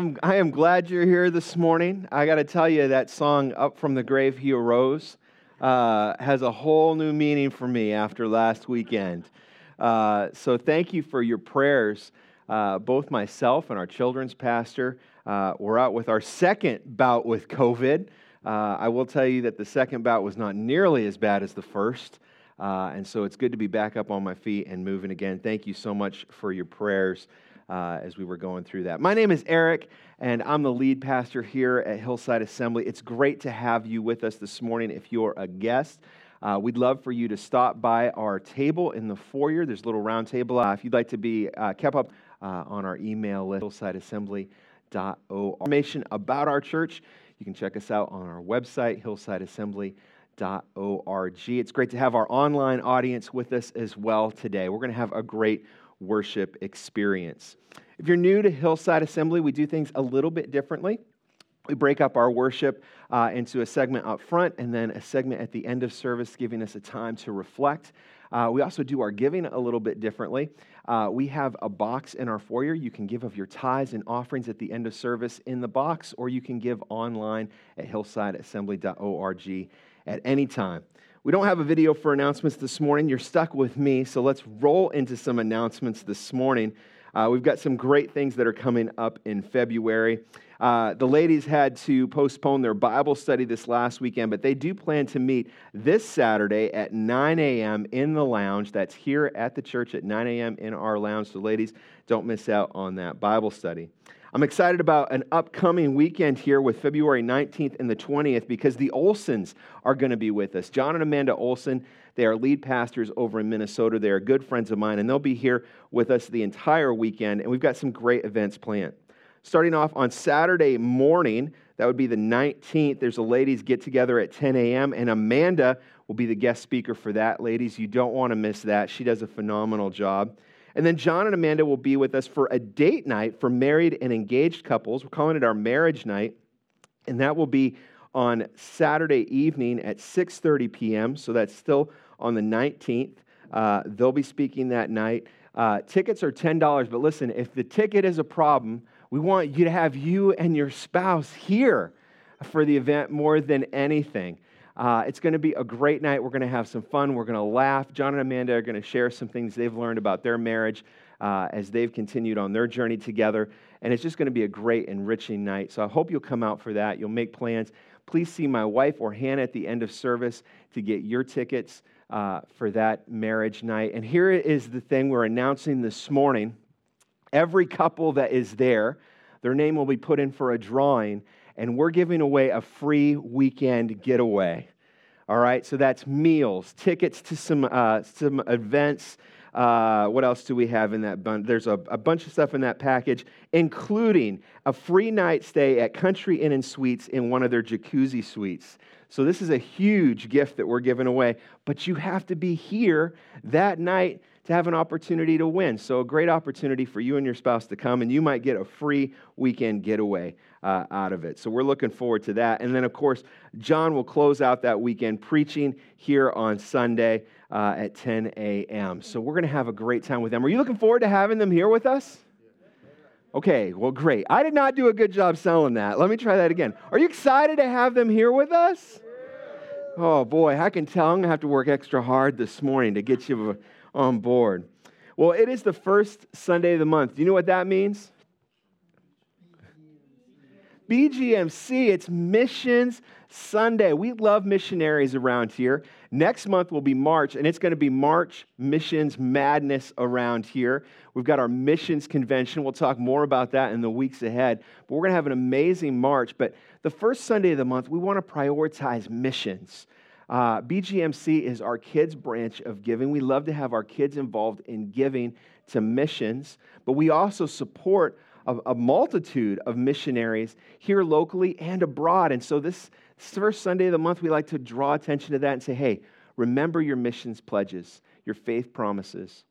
Wow, I, am I am glad you're here this morning. I got to tell you that song "Up from the Grave He Arose" uh, has a whole new meaning for me after last weekend. Uh, so thank you for your prayers. Uh, both myself and our children's pastor uh, were out with our second bout with COVID. Uh, I will tell you that the second bout was not nearly as bad as the first. Uh, and so it's good to be back up on my feet and moving again. Thank you so much for your prayers uh, as we were going through that. My name is Eric, and I'm the lead pastor here at Hillside Assembly. It's great to have you with us this morning if you're a guest. Uh, we'd love for you to stop by our table in the foyer. There's a little round table. Uh, if you'd like to be uh, kept up uh, on our email list, hillsideassembly.org. Information about our church, you can check us out on our website, hillsideassembly.org org. It's great to have our online audience with us as well today. We're going to have a great worship experience. If you're new to Hillside Assembly, we do things a little bit differently. We break up our worship uh, into a segment up front and then a segment at the end of service, giving us a time to reflect. Uh, we also do our giving a little bit differently. Uh, we have a box in our foyer. You can give of your tithes and offerings at the end of service in the box, or you can give online at hillsideassembly.org at any time. We don't have a video for announcements this morning. You're stuck with me, so let's roll into some announcements this morning. Uh, we've got some great things that are coming up in February. Uh, the ladies had to postpone their Bible study this last weekend, but they do plan to meet this Saturday at 9 a.m. in the lounge. That's here at the church at 9 a.m. in our lounge. So, ladies, don't miss out on that Bible study. I'm excited about an upcoming weekend here with February 19th and the 20th because the Olsons are going to be with us. John and Amanda Olson, they are lead pastors over in Minnesota. They are good friends of mine, and they'll be here with us the entire weekend. And we've got some great events planned. Starting off on Saturday morning, that would be the 19th, there's a ladies' get together at 10 a.m., and Amanda will be the guest speaker for that. Ladies, you don't want to miss that. She does a phenomenal job. And then John and Amanda will be with us for a date night for married and engaged couples. We're calling it our marriage night. And that will be on Saturday evening at 6:30 p.m. So that's still on the 19th. Uh, they'll be speaking that night. Uh, tickets are $10, but listen, if the ticket is a problem, we want you to have you and your spouse here for the event more than anything. Uh, it's going to be a great night. We're going to have some fun. We're going to laugh. John and Amanda are going to share some things they've learned about their marriage uh, as they've continued on their journey together. And it's just going to be a great, enriching night. So I hope you'll come out for that. You'll make plans. Please see my wife or Hannah at the end of service to get your tickets uh, for that marriage night. And here is the thing we're announcing this morning every couple that is there, their name will be put in for a drawing and we're giving away a free weekend getaway. All right, so that's meals, tickets to some, uh, some events. Uh, what else do we have in that bunch? There's a, a, bunch of stuff in that package, including a free night stay at Country Inn and Suites in one of their jacuzzi suites. So, this is a huge gift that we're giving away, but you have to be here that night to have an opportunity to win. So, a great opportunity for you and your spouse to come, and you might get a free weekend getaway uh, out of it. So, we're looking forward to that. And then, of course, John will close out that weekend preaching here on Sunday uh, at 10 a.m. So, we're going to have a great time with them. Are you looking forward to having them here with us? Okay, well, great. I did not do a good job selling that. Let me try that again. Are you excited to have them here with us? Oh boy, I can tell I'm going to have to work extra hard this morning to get you on board. Well, it is the first Sunday of the month. Do you know what that means? BGMC, it's Missions Sunday. We love missionaries around here. Next month will be March, and it's going to be March Missions Madness around here. We've got our missions convention. We'll talk more about that in the weeks ahead. But we're going to have an amazing March. But the first Sunday of the month, we want to prioritize missions. Uh, BGMC is our kids' branch of giving. We love to have our kids involved in giving to missions, but we also support a, a multitude of missionaries here locally and abroad. And so, this, this first Sunday of the month, we like to draw attention to that and say, hey, remember your missions pledges, your faith promises,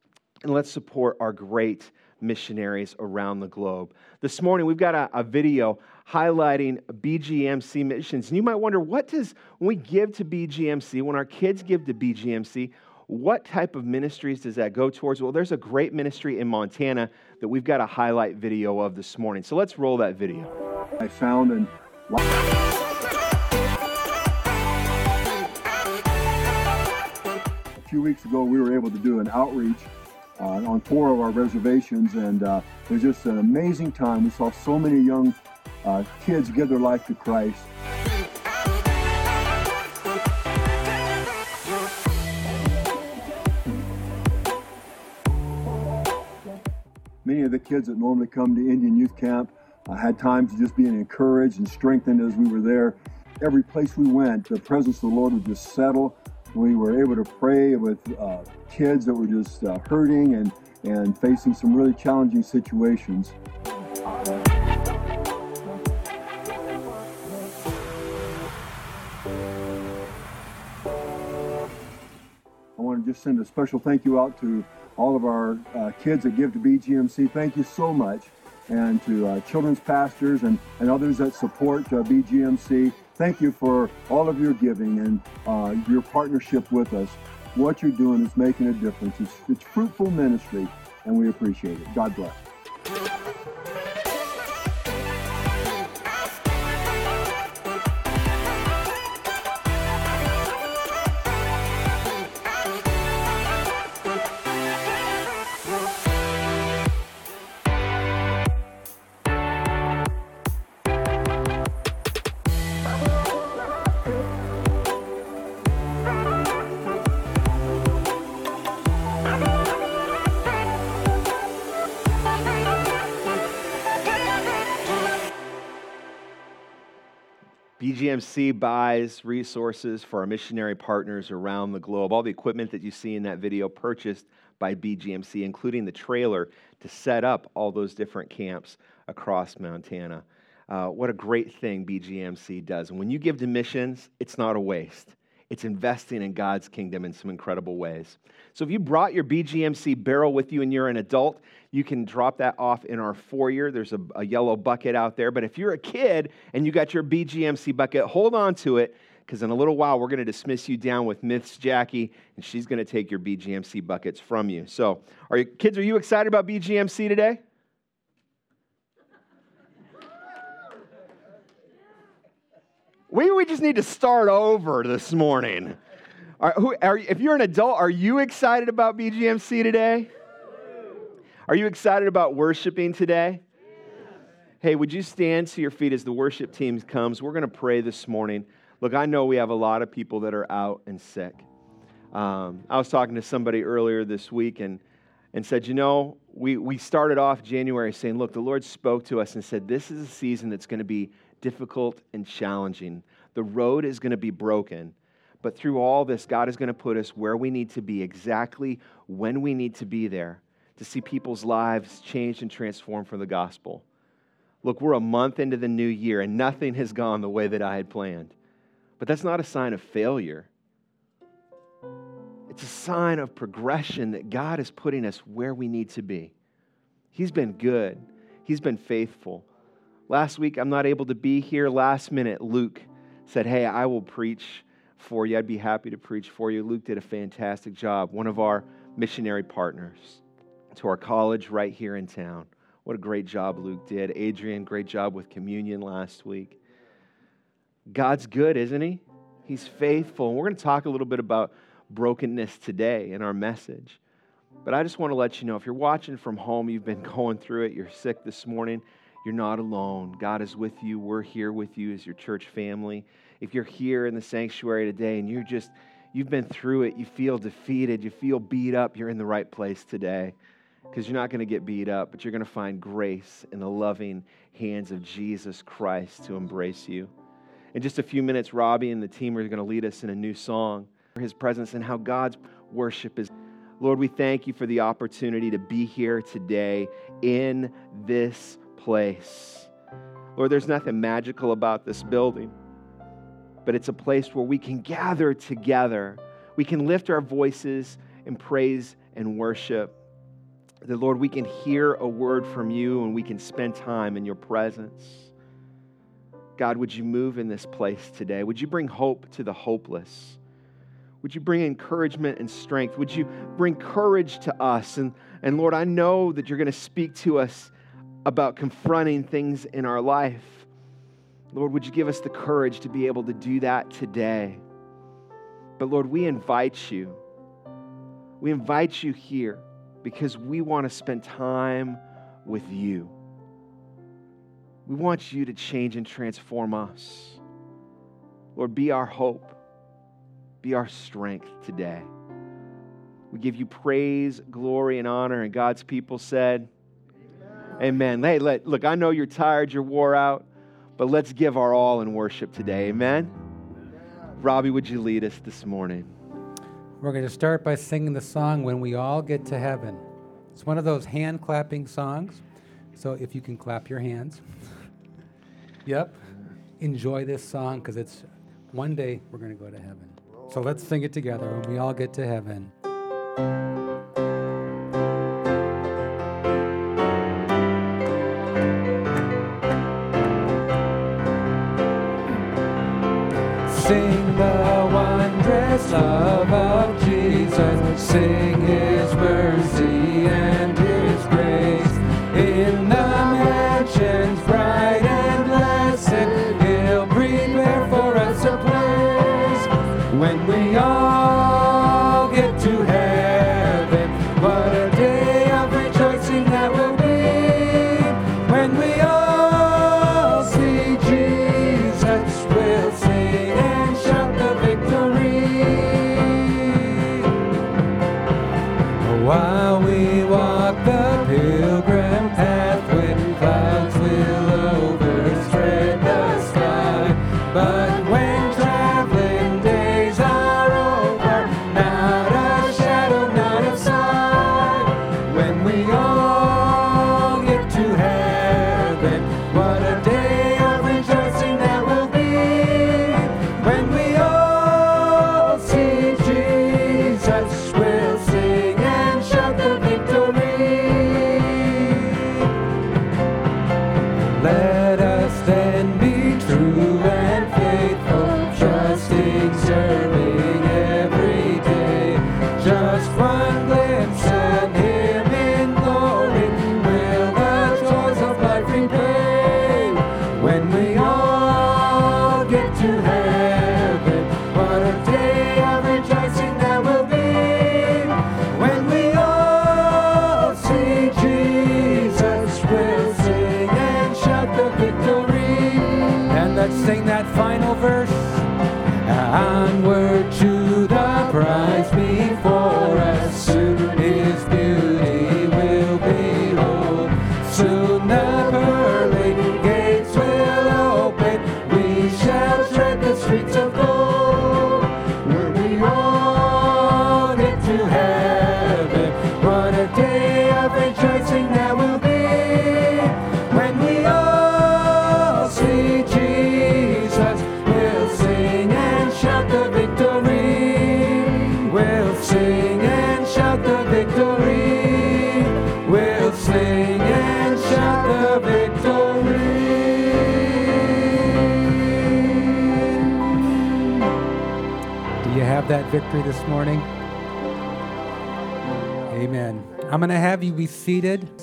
and let's support our great missionaries around the globe. This morning, we've got a, a, video highlighting BGMC missions. And you might wonder, what does, when we give to BGMC, when our kids give to BGMC, what type of ministries does that go towards? Well, there's a great ministry in Montana that we've got a highlight video of this morning. So let's roll that video. I found and a few weeks ago we were able to do an outreach uh, on four of our reservations, and uh, it was just an amazing time. We saw so many young uh, kids give their life to Christ. Many of the kids that normally come to Indian Youth Camp uh, had times of just being encouraged and strengthened as we were there. Every place we went, the presence of the Lord would just settle. We were able to pray with uh, kids that were just uh, hurting and, and facing some really challenging situations. Just send a special thank you out to all of our uh, kids that give to BGMC. Thank you so much. And to uh, children's pastors and, and others that support uh, BGMC, thank you for all of your giving and uh, your partnership with us. What you're doing is making a difference. It's, it's fruitful ministry, and we appreciate it. God bless. BGMC buys resources for our missionary partners around the globe. All the equipment that you see in that video purchased by BGMC, including the trailer to set up all those different camps across Montana. Uh, what a great thing BGMC does. And when you give to missions, it's not a waste. It's investing in God's kingdom in some incredible ways. So if you brought your BGMC barrel with you and you're an adult, you can drop that off in our foyer. There's a, a yellow bucket out there. But if you're a kid and you got your BGMC bucket, hold on to it because in a little while we're going to dismiss you down with Miss Jackie, and she's going to take your BGMC buckets from you. So, are you kids? Are you excited about BGMC today? We, we just need to start over this morning. Are, who, are, if you're an adult, are you excited about BGMC today? Are you excited about worshiping today? Hey, would you stand to your feet as the worship team comes? We're going to pray this morning. Look, I know we have a lot of people that are out and sick. Um, I was talking to somebody earlier this week and, and said, you know, we, we started off January saying, look, the Lord spoke to us and said, this is a season that's going to be difficult and challenging. The road is going to be broken. But through all this, God is going to put us where we need to be, exactly when we need to be there to see people's lives changed and transformed for the gospel. Look, we're a month into the new year and nothing has gone the way that I had planned. But that's not a sign of failure. It's a sign of progression that God is putting us where we need to be. He's been good, He's been faithful. Last week, I'm not able to be here. Last minute, Luke said, Hey, I will preach for you. I'd be happy to preach for you. Luke did a fantastic job, one of our missionary partners to our college right here in town. What a great job Luke did. Adrian, great job with communion last week. God's good, isn't He? He's faithful. And we're going to talk a little bit about brokenness today in our message. But I just want to let you know if you're watching from home, you've been going through it, you're sick this morning, you're not alone. God is with you. We're here with you as your church family. If you're here in the sanctuary today and you're just, you've been through it, you feel defeated, you feel beat up, you're in the right place today because you're not going to get beat up, but you're going to find grace in the loving hands of Jesus Christ to embrace you. In just a few minutes, Robbie and the team are going to lead us in a new song, for His presence and how God's worship is. Lord, we thank you for the opportunity to be here today in this place. Lord, there's nothing magical about this building, but it's a place where we can gather together. We can lift our voices in praise and worship. That, Lord, we can hear a word from you and we can spend time in your presence. God, would you move in this place today? Would you bring hope to the hopeless? Would you bring encouragement and strength? Would you bring courage to us? And, and Lord, I know that you're going to speak to us about confronting things in our life. Lord, would you give us the courage to be able to do that today? But Lord, we invite you. We invite you here because we want to spend time with you. We want you to change and transform us. Lord, be our hope, be our strength today. We give you praise, glory, and honor. And God's people said, Amen. Hey, let, look, I know you're tired, you're wore out, but let's give our all in worship today. Amen. Robbie, would you lead us this morning? We're going to start by singing the song When We All Get to Heaven. It's one of those hand clapping songs. So if you can clap your hands. yep. Enjoy this song because it's one day we're going to go to heaven. So let's sing it together when we all get to heaven. Sing the wondrous love of Jesus. Sing his mercy and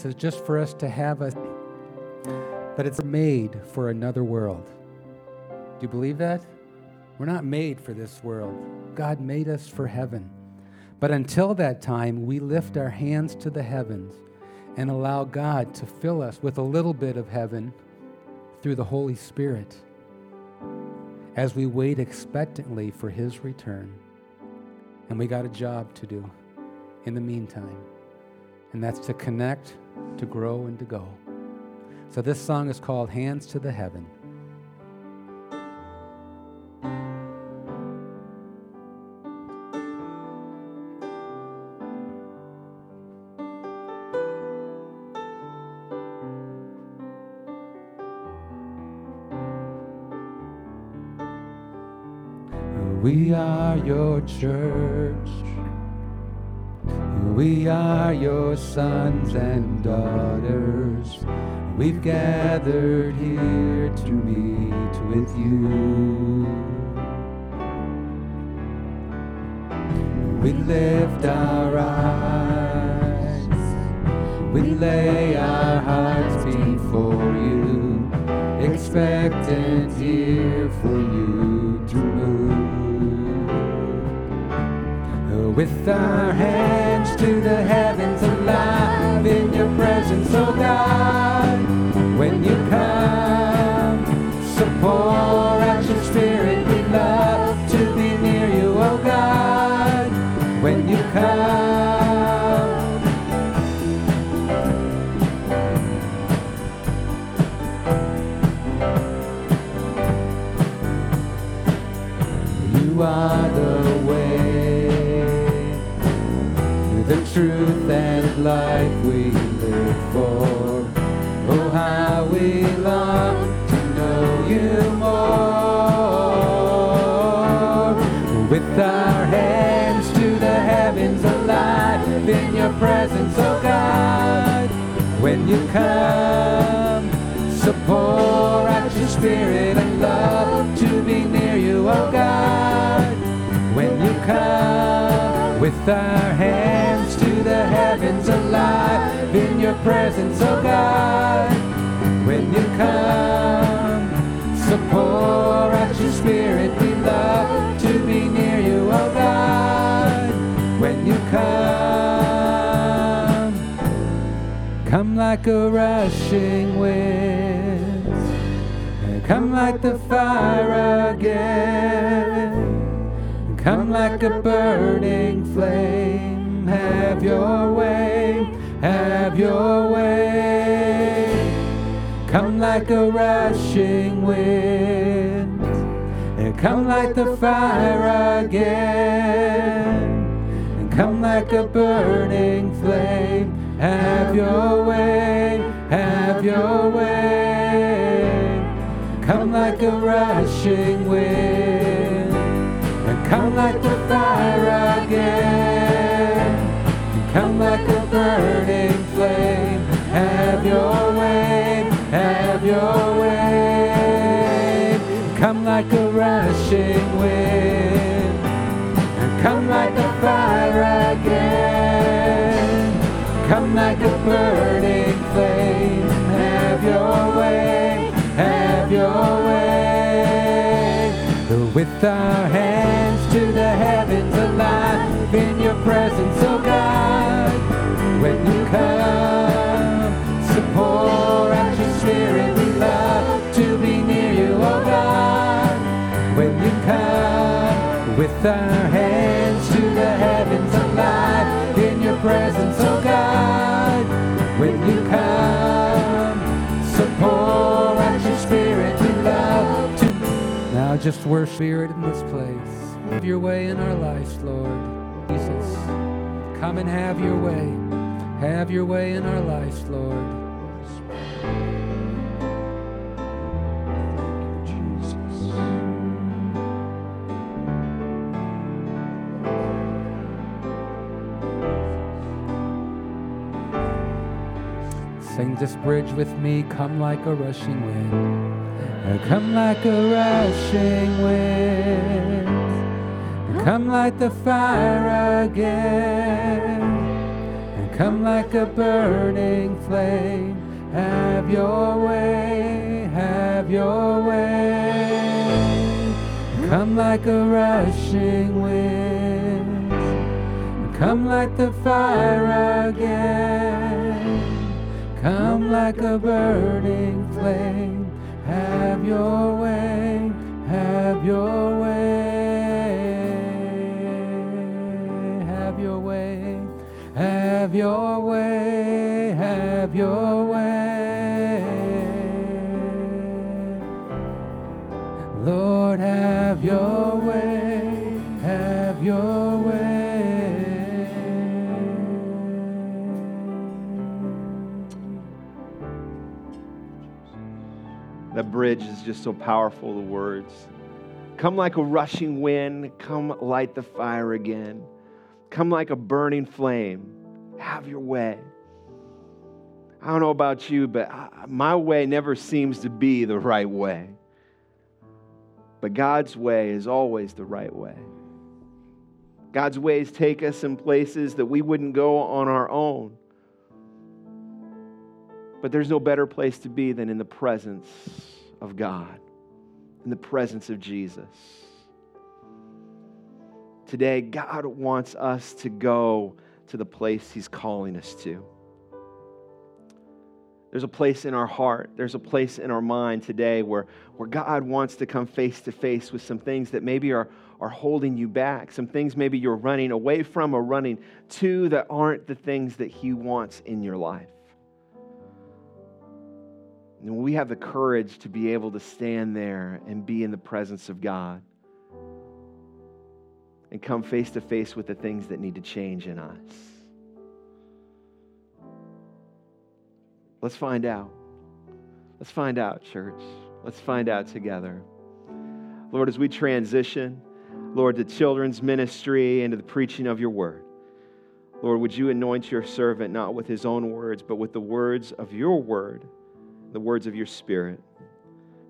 It's just for us to have a, but it's made for another world. Do you believe that? We're not made for this world. God made us for heaven. But until that time, we lift our hands to the heavens and allow God to fill us with a little bit of heaven through the Holy Spirit as we wait expectantly for His return. And we got a job to do in the meantime, and that's to connect, to grow, and to go. So this song is called Hands to the Heaven. We are your church. We are your sons and daughters. We've gathered here to meet with you. We lift our eyes. We lay our hearts before you, expectant here for you with our hands to the heavens alive in your presence, oh God. When you come, so life we live for. Oh, how we long to know you more. With our hands to the heavens alive in your presence, oh God. When you come, so pour out your spirit and love to be near you, oh God. When you come, with our hands the heavens alive in your presence, oh God. When you come, so pour out your spirit, we love to be near you, oh God. When you come, come like a rushing wind, come like the fire again. Come like a burning flame, have your way, have your way. Come like a rushing wind, and come like the fire again. And come like a burning flame, have your way, have your way. Come like a rushing wind and come like the fire again. Come like a burning flame. Have your way, have your way. Come like a rushing wind. Come like a fire again. Come like a burning flame. Have your way, have your way. With our hands to the heavens alive in your presence, oh God. When you come, so pour out your spirit, we love to be near you, oh God. When you come, with our hands to the heavens alive in your presence, oh God. When you come, so pour out your spirit, we love to now just worship Spirit in this place. Have your way in our lives, Lord. Come and have your way. Have your way in our lives, Lord. Sing this bridge with me, come like a rushing wind. Come like a rushing wind. Come like the fire again. Come like a burning flame. Have your way, have your way. Come like a rushing wind. Come like the fire again. Come like a burning flame. Have your way, have your way. Have your way, have your way. Lord, have your way, have your way. That bridge is just so powerful, the words. Come like a rushing wind, come light the fire again. Come like a burning flame, have your way. I don't know about you, but I- my way never seems to be the right way. But God's way is always the right way. God's ways take us in places that we wouldn't go on our own. But there's no better place to be than in the presence of God, in the presence of Jesus. Today, God wants us to go to the place He's calling us to. There's a place in our heart, there's a place in our mind today where, where God wants to come face to face with some things that maybe are, are holding you back, some things maybe you're running away from or running to that aren't the things that He wants in your life. And we have the courage to be able to stand there and be in the presence of God and come face to face with the things that need to change in us. Let's find out. Let's find out, church. Let's find out together. Lord, as we transition, Lord, to children's ministry and to the preaching of your word, Lord, would you anoint your servant not with his own words, but with the words of your word, the words of your spirit?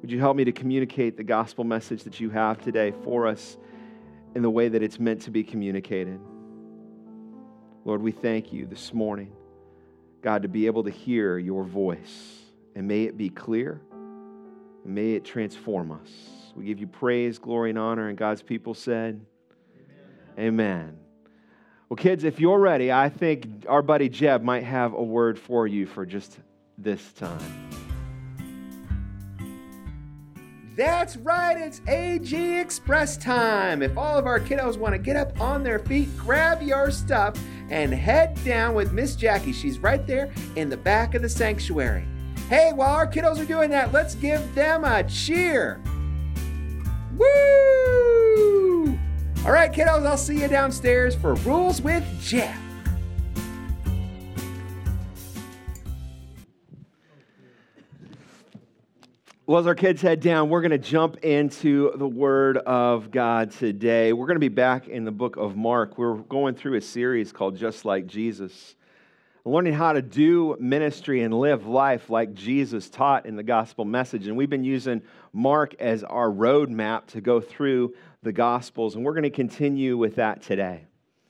Would you help me to communicate the gospel message that you have today for us in the way that it's meant to be communicated? Lord, we thank you this morning, God, to be able to hear your voice. And may it be clear, and may it transform us. We give you praise, glory, and honor. And God's people said, Amen. Amen. Well, kids, if you're ready, I think our buddy Jeb might have a word for you for just this time. That's right, it's AG Express time. If all of our kiddos want to get up on their feet, grab your stuff, and head down with Miss Jackie. She's right there in the back of the sanctuary. Hey, while our kiddos are doing that, let's give them a cheer. Woo! All right, kiddos, I'll see you downstairs for Rules with Jeff. Well, as our kids head down, we're going to jump into the Word of God today. We're going to be back in the book of Mark. We're going through a series called Just Like Jesus, learning how to do ministry and live life like Jesus taught in the gospel message. And we've been using Mark as our roadmap to go through the gospels, and we're going to continue with that today.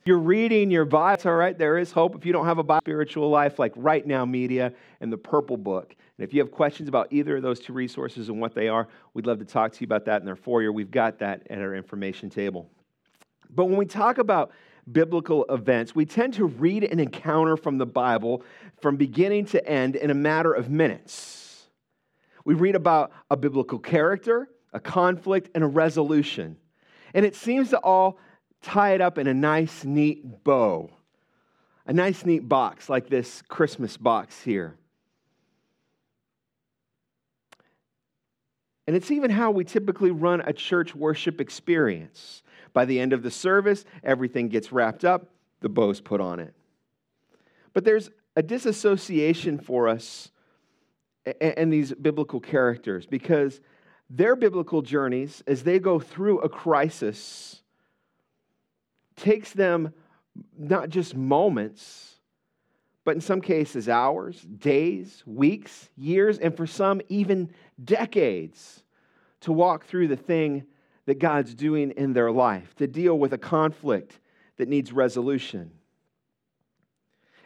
You're reading your Bible, all right, there is hope. If you don't have a Bible, spiritual life like Right Now Media and the Purple Book. And if you have questions about either of those two resources and what they are, we'd love to talk to you about that in their foyer. We've got that at our information table. But when we talk about biblical events, we tend to read an encounter from the Bible from beginning to end in a matter of minutes. We read about a biblical character, a conflict, and a resolution. And it seems to all tie it up in a nice, neat bow, a nice, neat box like this Christmas box here. And it's even how we typically run a church worship experience. By the end of the service, everything gets wrapped up, the bow's put on it. But there's a disassociation for us and these biblical characters because their biblical journeys, as they go through a crisis, takes them not just moments, but in some cases, hours, days, weeks, years, and for some, even decades to walk through the thing that God's doing in their life, to deal with a conflict that needs resolution.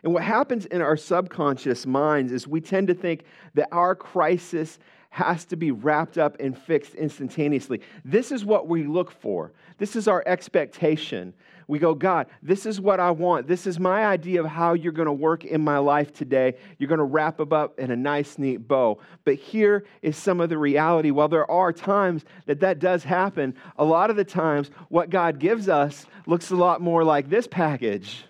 And what happens in our subconscious minds is we tend to think that our crisis has to be wrapped up and fixed instantaneously. This is what we look for. This is our expectation. We go, God, this is what I want. This is my idea of how you're going to work in my life today. You're going to wrap it up in a nice, neat bow. But here is some of the reality. While there are times that that does happen, a lot of the times what God gives us looks a lot more like this package.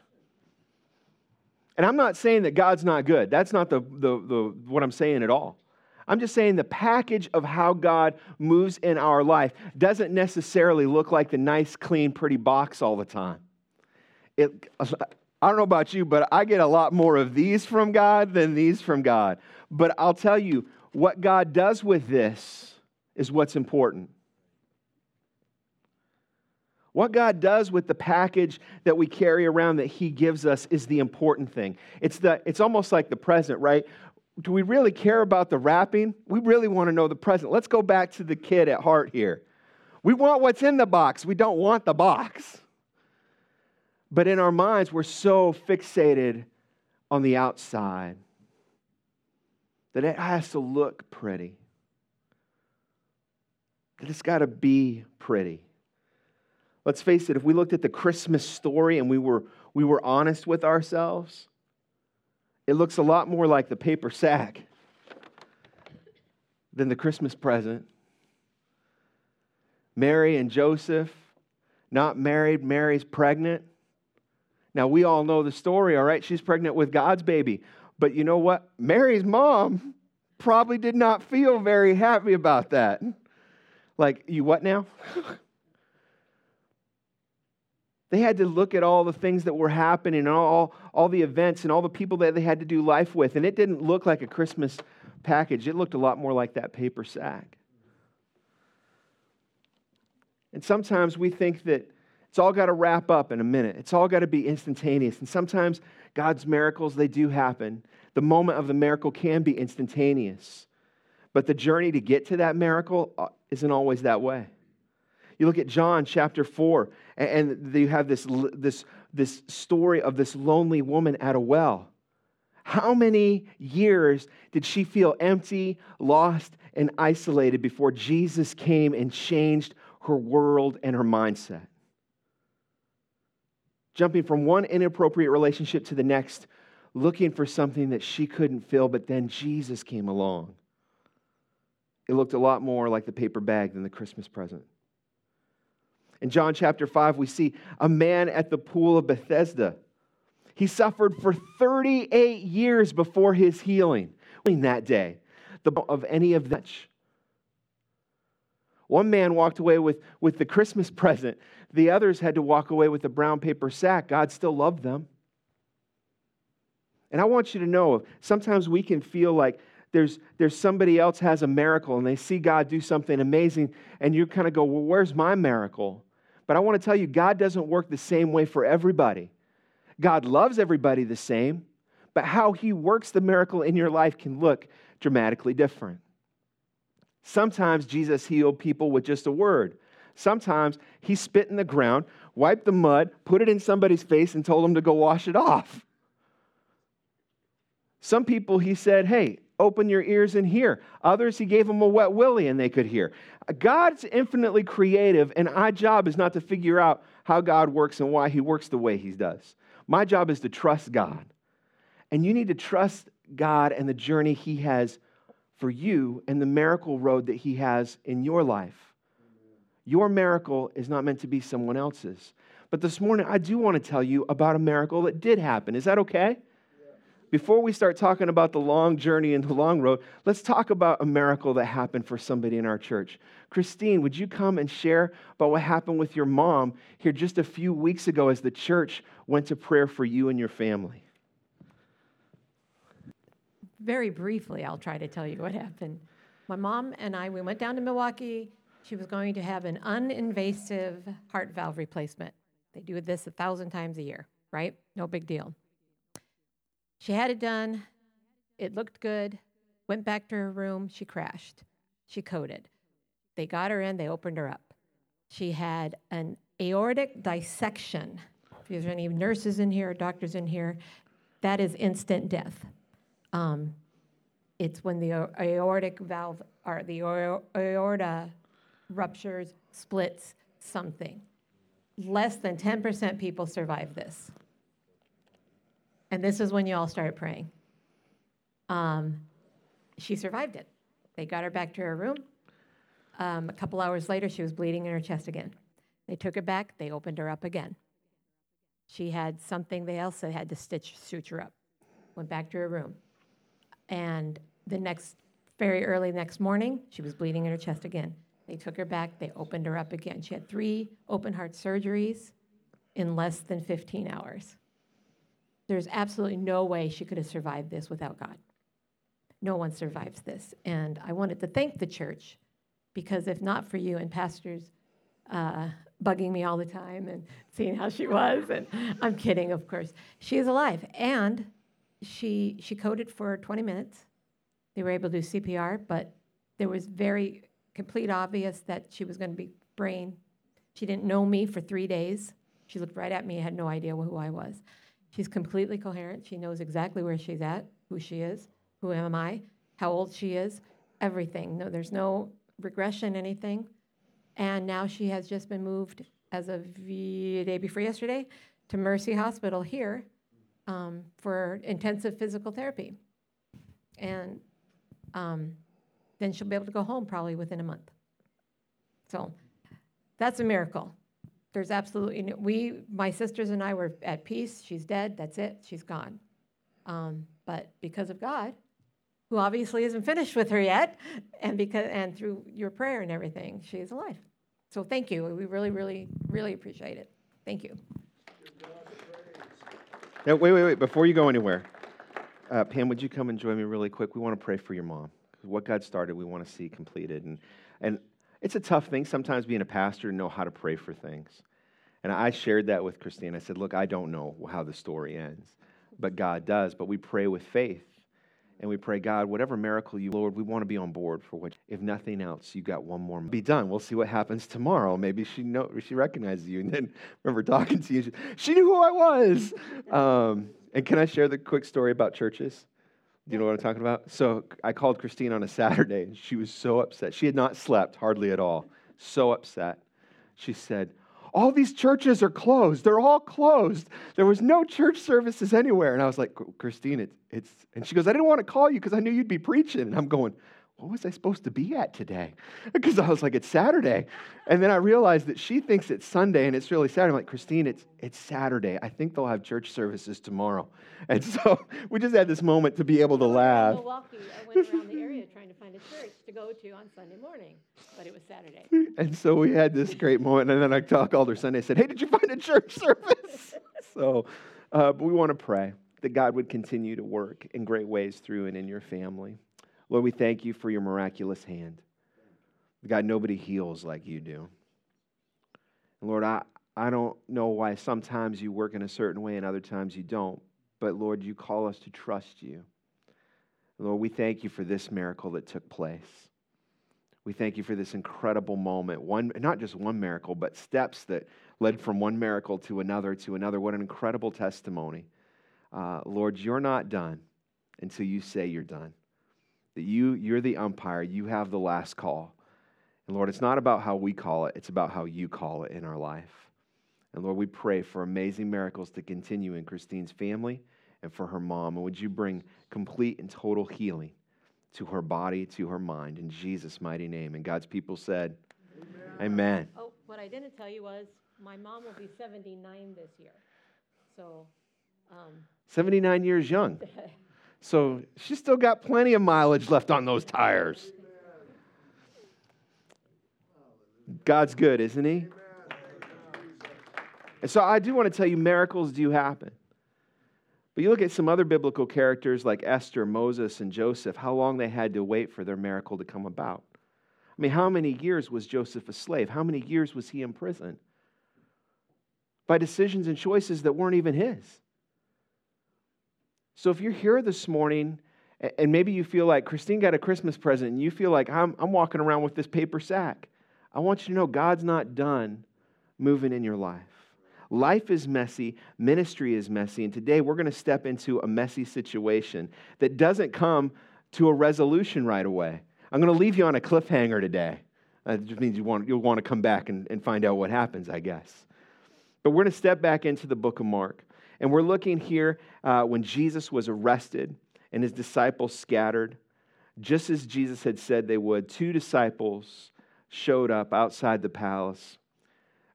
And I'm not saying that God's not good. That's not the, the, the, what I'm saying at all. I'm just saying the package of how God moves in our life doesn't necessarily look like the nice, clean, pretty box all the time. It, I don't know about you, but I get a lot more of these from God than these from God. But I'll tell you, what God does with this is what's important. What God does with the package that we carry around that He gives us is the important thing. It's, the, it's almost like the present, right? Do we really care about the wrapping? We really want to know the present. Let's go back to the kid at heart here. We want what's in the box, we don't want the box. But in our minds, we're so fixated on the outside that it has to look pretty, that it's got to be pretty. Let's face it, if we looked at the Christmas story and we were, we were honest with ourselves, it looks a lot more like the paper sack than the Christmas present. Mary and Joseph, not married, Mary's pregnant. Now, we all know the story, all right? She's pregnant with God's baby. But you know what? Mary's mom probably did not feel very happy about that. Like, you what now? They had to look at all the things that were happening all, all the events and all the people that they had to do life with. And it didn't look like a Christmas package, it looked a lot more like that paper sack. And sometimes we think that it's all got to wrap up in a minute. It's all got to be instantaneous. And sometimes God's miracles, they do happen. The moment of the miracle can be instantaneous. But the journey to get to that miracle uh, isn't always that way. You look at John chapter 4, and you have this, this, this story of this lonely woman at a well. How many years did she feel empty, lost, and isolated before Jesus came and changed her world and her mindset? Jumping from one inappropriate relationship to the next, looking for something that she couldn't fill, but then Jesus came along. It looked a lot more like the paper bag than the Christmas present. In John chapter 5, we see a man at the pool of Bethesda. He suffered for 38 years before his healing. That day, the of any of that. One man walked away with, with the Christmas present. The others had to walk away with a brown paper sack. God still loved them. And I want you to know sometimes we can feel like there's, there's somebody else has a miracle and they see God do something amazing, and you kind of go, Well, where's my miracle? But I want to tell you, God doesn't work the same way for everybody. God loves everybody the same, but how He works the miracle in your life can look dramatically different. Sometimes Jesus healed people with just a word. Sometimes He spit in the ground, wiped the mud, put it in somebody's face, and told them to go wash it off. Some people He said, Hey, open your ears and hear. Others, he gave them a wet willy and they could hear. God's infinitely creative, and our job is not to figure out how God works and why he works the way he does. My job is to trust God. And you need to trust God and the journey he has for you and the miracle road that he has in your life. Your miracle is not meant to be someone else's. But this morning, I do want to tell you about a miracle that did happen. Is that okay? Before we start talking about the long journey and the long road, let's talk about a miracle that happened for somebody in our church. Christine, would you come and share about what happened with your mom here just a few weeks ago as the church went to prayer for you and your family? Very briefly, I'll try to tell you what happened. My mom and I, we went down to Milwaukee. She was going to have an uninvasive heart valve replacement. They do this a thousand times a year, right? No big deal. She had it done. It looked good. Went back to her room. She crashed. She coded. They got her in. They opened her up. She had an aortic dissection. If there's any nurses in here or doctors in here, that is instant death. Um, it's when the aortic valve or the aorta ruptures, splits, something. less than 10% people survive this. And this is when you all started praying. Um, she survived it. They got her back to her room. Um, a couple hours later, she was bleeding in her chest again. They took her back, they opened her up again. She had something they also had to stitch, suture up. Went back to her room. And the next, very early next morning, she was bleeding in her chest again. They took her back, they opened her up again. She had three open heart surgeries in less than 15 hours. There's absolutely no way she could have survived this without God. No one survives this. And I wanted to thank the church because if not for you and pastors uh, bugging me all the time and seeing how she was, and I'm kidding, of course, she is alive. And she, she coded for 20 minutes. They were able to do CPR, but there was very complete obvious that she was going to be brain. She didn't know me for three days. She looked right at me, had no idea who I was. She's completely coherent. She knows exactly where she's at, who she is, who am I, how old she is, everything. No, there's no regression, anything. And now she has just been moved as of the day before yesterday to Mercy Hospital here um, for intensive physical therapy. And um, then she'll be able to go home probably within a month. So that's a miracle. There's absolutely no, we, my sisters and I were at peace. She's dead. That's it. She's gone. Um, but because of God, who obviously isn't finished with her yet, and because and through your prayer and everything, she is alive. So thank you. We really, really, really appreciate it. Thank you. Now, wait, wait, wait. Before you go anywhere, uh, Pam, would you come and join me really quick? We want to pray for your mom. What God started, we want to see completed. And, and it's a tough thing sometimes being a pastor to know how to pray for things. And I shared that with Christine. I said, Look, I don't know how the story ends, but God does. But we pray with faith. And we pray, God, whatever miracle you, Lord, we want to be on board for what. If nothing else, you got one more. Be done. We'll see what happens tomorrow. Maybe she know she recognizes you. And then remember talking to you. She, she knew who I was. Um, and can I share the quick story about churches? You know what I'm talking about? So I called Christine on a Saturday, and she was so upset. She had not slept hardly at all. So upset. She said, all these churches are closed. They're all closed. There was no church services anywhere. And I was like, Christine, it's, it's and she goes, I didn't want to call you because I knew you'd be preaching. And I'm going, what was I supposed to be at today? Because I was like, it's Saturday. And then I realized that she thinks it's Sunday and it's really Saturday. I'm like, Christine, it's, it's Saturday. I think they'll have church services tomorrow. And so we just had this moment to be able to laugh. Milwaukee, I went around the area trying to find a church to go to on Sunday morning, but it was Saturday. And so we had this great moment. And then I called her Sunday and said, hey, did you find a church service? so uh, but we want to pray that God would continue to work in great ways through and in your family. Lord, we thank you for your miraculous hand. God, nobody heals like you do. And Lord, I, I don't know why sometimes you work in a certain way and other times you don't, but Lord, you call us to trust you. Lord, we thank you for this miracle that took place. We thank you for this incredible moment. One, not just one miracle, but steps that led from one miracle to another to another. What an incredible testimony. Uh, Lord, you're not done until you say you're done that you, you're the umpire, you have the last call. And Lord, it's not about how we call it, it's about how you call it in our life. And Lord, we pray for amazing miracles to continue in Christine's family and for her mom. And would you bring complete and total healing to her body, to her mind, in Jesus' mighty name. And God's people said, Amen. Amen. Oh, what I didn't tell you was my mom will be 79 this year. So, um, 79 years young. So she's still got plenty of mileage left on those tires. God's good, isn't He? And so I do want to tell you miracles do happen. But you look at some other biblical characters like Esther, Moses, and Joseph, how long they had to wait for their miracle to come about. I mean, how many years was Joseph a slave? How many years was he in prison? By decisions and choices that weren't even his. So if you're here this morning and maybe you feel like Christine got a Christmas present and you feel like I'm, I'm walking around with this paper sack, I want you to know God's not done moving in your life. Life is messy, ministry is messy, and today we're going to step into a messy situation that doesn't come to a resolution right away. I'm going to leave you on a cliffhanger today. That just means you want, you'll want to come back and, and find out what happens, I guess. But we're going to step back into the book of Mark. And we're looking here uh, when Jesus was arrested and his disciples scattered. Just as Jesus had said they would, two disciples showed up outside the palace,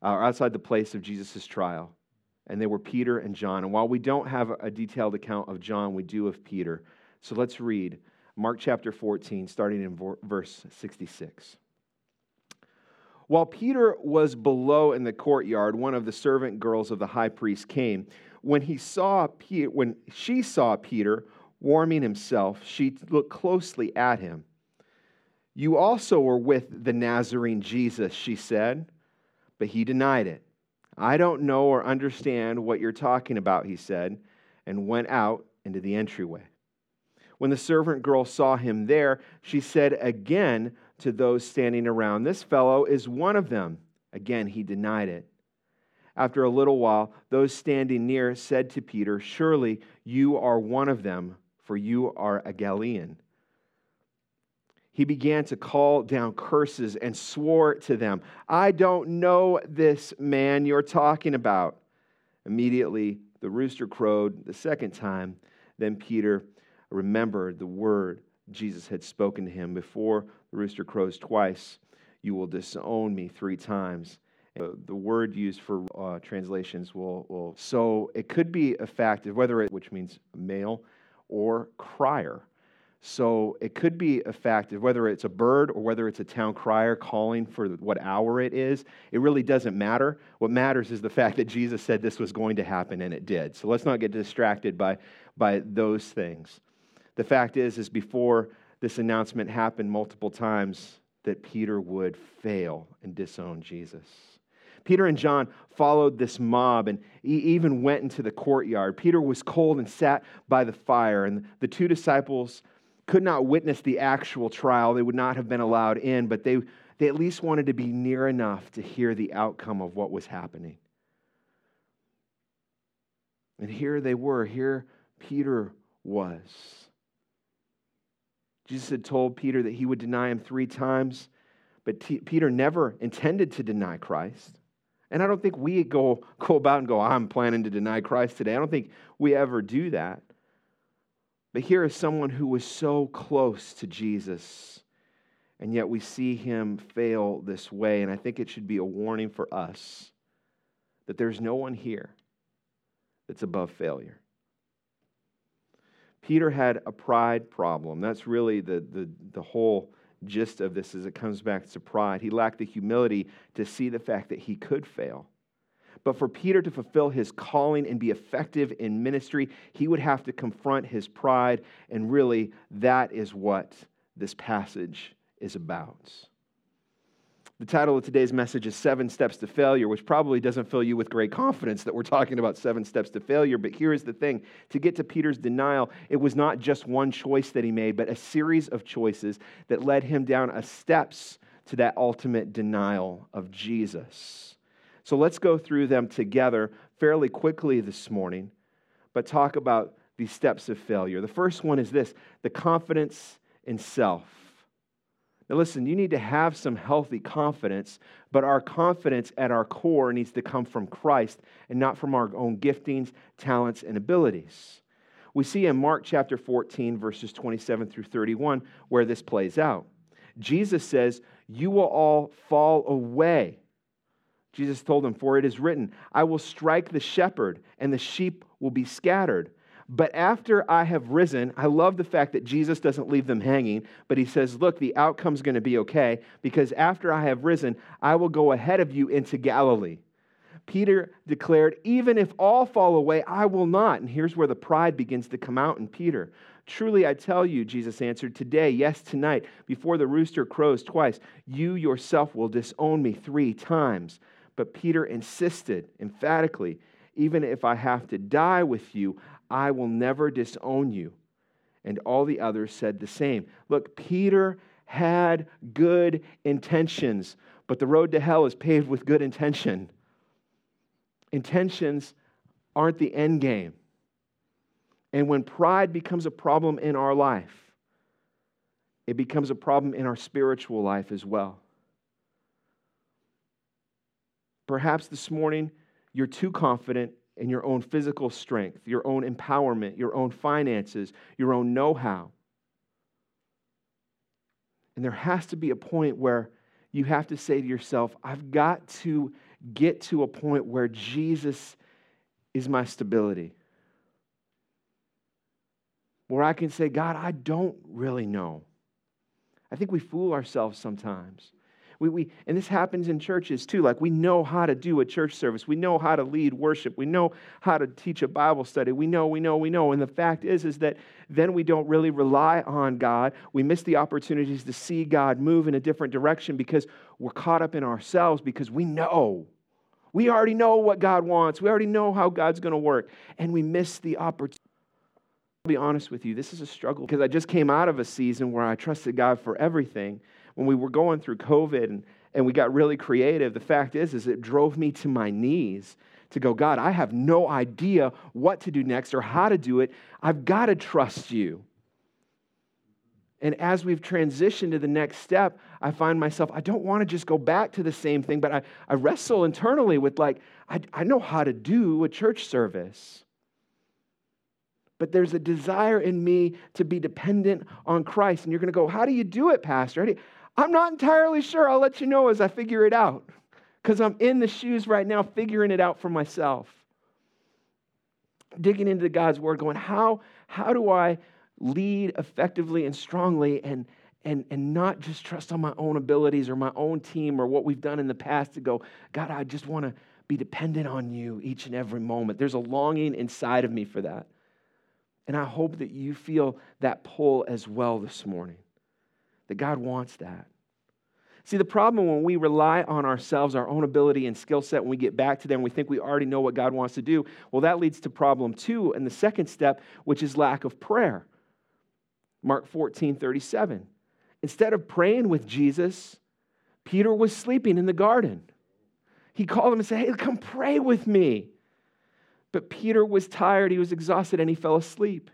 uh, or outside the place of Jesus' trial. And they were Peter and John. And while we don't have a detailed account of John, we do of Peter. So let's read Mark chapter 14, starting in verse 66. While Peter was below in the courtyard, one of the servant girls of the high priest came. When he saw Peter, when she saw Peter warming himself, she looked closely at him. You also were with the Nazarene Jesus, she said, but he denied it. I don't know or understand what you're talking about, he said, and went out into the entryway. When the servant girl saw him there, she said again to those standing around, This fellow is one of them. Again, he denied it. After a little while, those standing near said to Peter, Surely you are one of them, for you are a Galilean. He began to call down curses and swore to them, I don't know this man you're talking about. Immediately, the rooster crowed the second time. Then Peter remembered the word Jesus had spoken to him before the rooster crows twice, you will disown me three times. The word used for uh, translations will, will, so it could be a fact, of whether it, which means male or crier. So it could be a fact of whether it's a bird or whether it's a town crier calling for what hour it is. It really doesn't matter. What matters is the fact that Jesus said this was going to happen and it did. So let's not get distracted by, by those things. The fact is, is before this announcement happened multiple times that Peter would fail and disown Jesus. Peter and John followed this mob and even went into the courtyard. Peter was cold and sat by the fire, and the two disciples could not witness the actual trial. They would not have been allowed in, but they, they at least wanted to be near enough to hear the outcome of what was happening. And here they were. Here Peter was. Jesus had told Peter that he would deny him three times, but T- Peter never intended to deny Christ. And I don't think we go, go about and go, I'm planning to deny Christ today. I don't think we ever do that. But here is someone who was so close to Jesus, and yet we see him fail this way. And I think it should be a warning for us that there's no one here that's above failure. Peter had a pride problem. That's really the, the, the whole gist of this as it comes back to pride. He lacked the humility to see the fact that he could fail. But for Peter to fulfill his calling and be effective in ministry, he would have to confront his pride. And really, that is what this passage is about. The title of today's message is Seven Steps to Failure, which probably doesn't fill you with great confidence that we're talking about seven steps to failure. But here is the thing to get to Peter's denial, it was not just one choice that he made, but a series of choices that led him down a steps to that ultimate denial of Jesus. So let's go through them together fairly quickly this morning, but talk about these steps of failure. The first one is this the confidence in self. Now, listen, you need to have some healthy confidence, but our confidence at our core needs to come from Christ and not from our own giftings, talents, and abilities. We see in Mark chapter 14, verses 27 through 31, where this plays out. Jesus says, You will all fall away. Jesus told them, For it is written, I will strike the shepherd, and the sheep will be scattered. But after I have risen, I love the fact that Jesus doesn't leave them hanging, but he says, Look, the outcome's going to be okay because after I have risen, I will go ahead of you into Galilee. Peter declared, Even if all fall away, I will not. And here's where the pride begins to come out in Peter. Truly, I tell you, Jesus answered, Today, yes, tonight, before the rooster crows twice, you yourself will disown me three times. But Peter insisted emphatically, Even if I have to die with you, I will never disown you. And all the others said the same. Look, Peter had good intentions, but the road to hell is paved with good intention. Intentions aren't the end game. And when pride becomes a problem in our life, it becomes a problem in our spiritual life as well. Perhaps this morning you're too confident in your own physical strength, your own empowerment, your own finances, your own know how. And there has to be a point where you have to say to yourself, I've got to get to a point where Jesus is my stability. Where I can say, God, I don't really know. I think we fool ourselves sometimes. We, we, and this happens in churches too. Like we know how to do a church service. We know how to lead worship. We know how to teach a Bible study. We know, we know, we know. And the fact is, is that then we don't really rely on God. We miss the opportunities to see God move in a different direction because we're caught up in ourselves because we know. We already know what God wants. We already know how God's going to work. And we miss the opportunity. I'll be honest with you, this is a struggle because I just came out of a season where I trusted God for everything when we were going through COVID and, and we got really creative, the fact is, is it drove me to my knees to go, God, I have no idea what to do next or how to do it. I've got to trust you. And as we've transitioned to the next step, I find myself, I don't want to just go back to the same thing, but I, I wrestle internally with, like, I, I know how to do a church service. But there's a desire in me to be dependent on Christ. And you're going to go, How do you do it, Pastor? I'm not entirely sure. I'll let you know as I figure it out because I'm in the shoes right now figuring it out for myself. Digging into God's word, going, how, how do I lead effectively and strongly and, and, and not just trust on my own abilities or my own team or what we've done in the past to go, God, I just want to be dependent on you each and every moment. There's a longing inside of me for that. And I hope that you feel that pull as well this morning that God wants that. See, the problem when we rely on ourselves, our own ability and skill set, when we get back to them, we think we already know what God wants to do. Well, that leads to problem two, and the second step, which is lack of prayer. Mark 14, 37. Instead of praying with Jesus, Peter was sleeping in the garden. He called him and said, Hey, come pray with me. But Peter was tired, he was exhausted, and he fell asleep.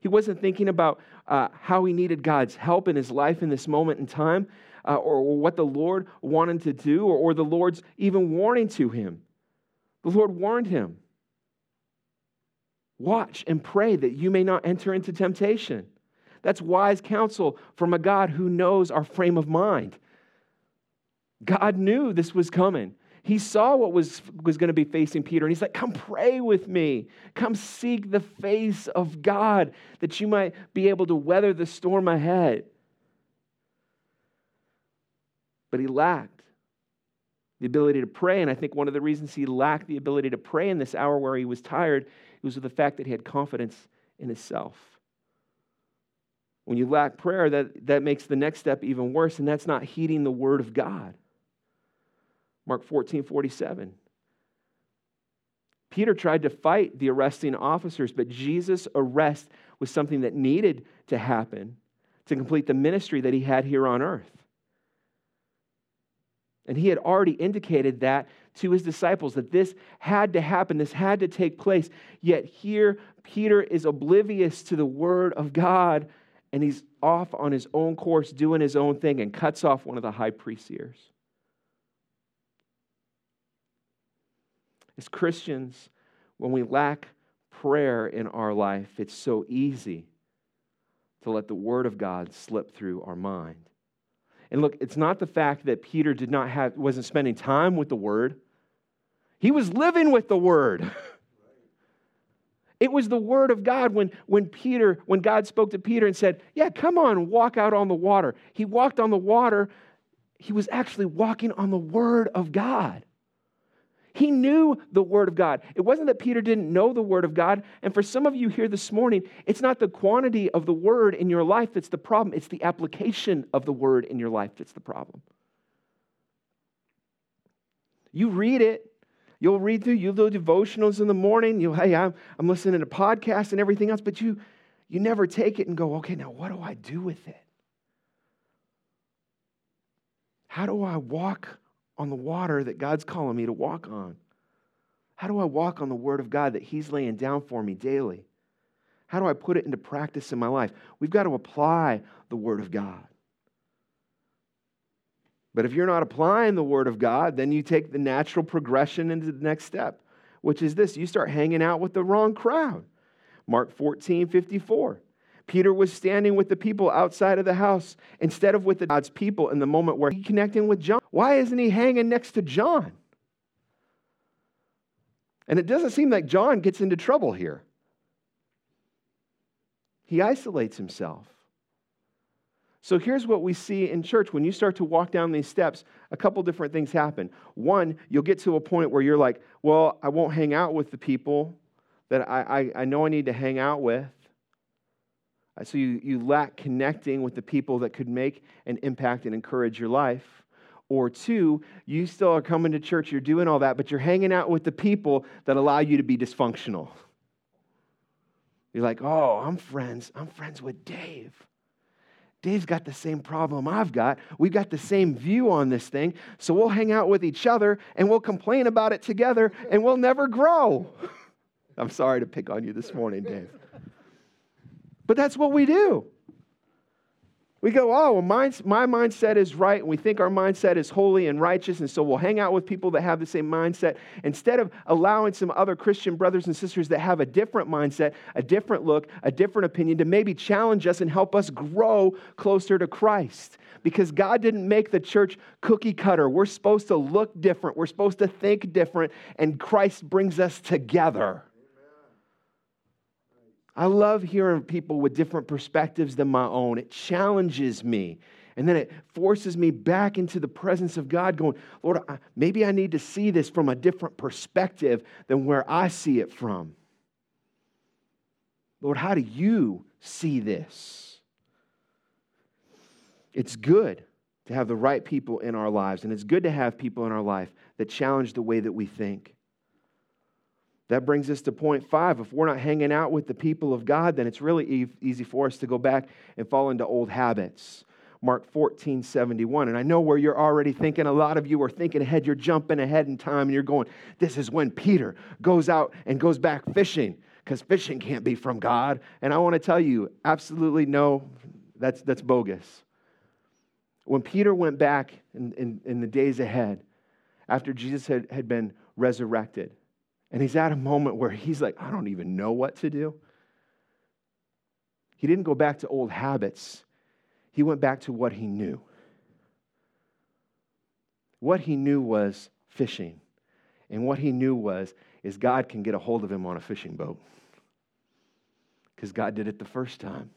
He wasn't thinking about uh, how he needed God's help in his life in this moment in time, uh, or what the Lord wanted to do, or, or the Lord's even warning to him. The Lord warned him Watch and pray that you may not enter into temptation. That's wise counsel from a God who knows our frame of mind. God knew this was coming. He saw what was, was going to be facing Peter, and he's like, Come pray with me. Come seek the face of God that you might be able to weather the storm ahead. But he lacked the ability to pray, and I think one of the reasons he lacked the ability to pray in this hour where he was tired was with the fact that he had confidence in himself. When you lack prayer, that, that makes the next step even worse, and that's not heeding the word of God. Mark 14, 47. Peter tried to fight the arresting officers, but Jesus' arrest was something that needed to happen to complete the ministry that he had here on earth. And he had already indicated that to his disciples that this had to happen, this had to take place. Yet here, Peter is oblivious to the word of God and he's off on his own course doing his own thing and cuts off one of the high priest's ears. As Christians, when we lack prayer in our life, it's so easy to let the Word of God slip through our mind. And look, it's not the fact that Peter did not have, wasn't spending time with the Word. He was living with the Word. It was the Word of God when, when Peter, when God spoke to Peter and said, Yeah, come on, walk out on the water. He walked on the water. He was actually walking on the Word of God. He knew the Word of God. It wasn't that Peter didn't know the Word of God. And for some of you here this morning, it's not the quantity of the Word in your life that's the problem, it's the application of the Word in your life that's the problem. You read it. You'll read through, you'll do devotionals in the morning. You'll, hey, I'm, I'm listening to podcasts and everything else, but you, you never take it and go, okay, now what do I do with it? How do I walk on the water that God's calling me to walk on? How do I walk on the Word of God that He's laying down for me daily? How do I put it into practice in my life? We've got to apply the Word of God. But if you're not applying the Word of God, then you take the natural progression into the next step. which is this you start hanging out with the wrong crowd. Mark 14, 54. Peter was standing with the people outside of the house instead of with the God's people in the moment where he's connecting with John. Why isn't he hanging next to John? And it doesn't seem like John gets into trouble here. He isolates himself. So here's what we see in church. When you start to walk down these steps, a couple different things happen. One, you'll get to a point where you're like, well, I won't hang out with the people that I, I, I know I need to hang out with. Uh, so you, you lack connecting with the people that could make an impact and encourage your life. Or two, you still are coming to church, you're doing all that, but you're hanging out with the people that allow you to be dysfunctional. You're like, oh, I'm friends. I'm friends with Dave. Dave's got the same problem I've got. We've got the same view on this thing. So we'll hang out with each other and we'll complain about it together and we'll never grow. I'm sorry to pick on you this morning, Dave. But that's what we do. We go, oh, well, my mindset is right, and we think our mindset is holy and righteous, and so we'll hang out with people that have the same mindset instead of allowing some other Christian brothers and sisters that have a different mindset, a different look, a different opinion to maybe challenge us and help us grow closer to Christ. Because God didn't make the church cookie cutter. We're supposed to look different, we're supposed to think different, and Christ brings us together. I love hearing people with different perspectives than my own. It challenges me. And then it forces me back into the presence of God, going, Lord, maybe I need to see this from a different perspective than where I see it from. Lord, how do you see this? It's good to have the right people in our lives, and it's good to have people in our life that challenge the way that we think. That brings us to point five. If we're not hanging out with the people of God, then it's really e- easy for us to go back and fall into old habits. Mark 14, 71. And I know where you're already thinking, a lot of you are thinking ahead, you're jumping ahead in time, and you're going, this is when Peter goes out and goes back fishing, because fishing can't be from God. And I want to tell you, absolutely no, that's, that's bogus. When Peter went back in, in, in the days ahead, after Jesus had, had been resurrected, and he's at a moment where he's like, I don't even know what to do. He didn't go back to old habits, he went back to what he knew. What he knew was fishing. And what he knew was is God can get a hold of him on a fishing boat. Because God did it the first time.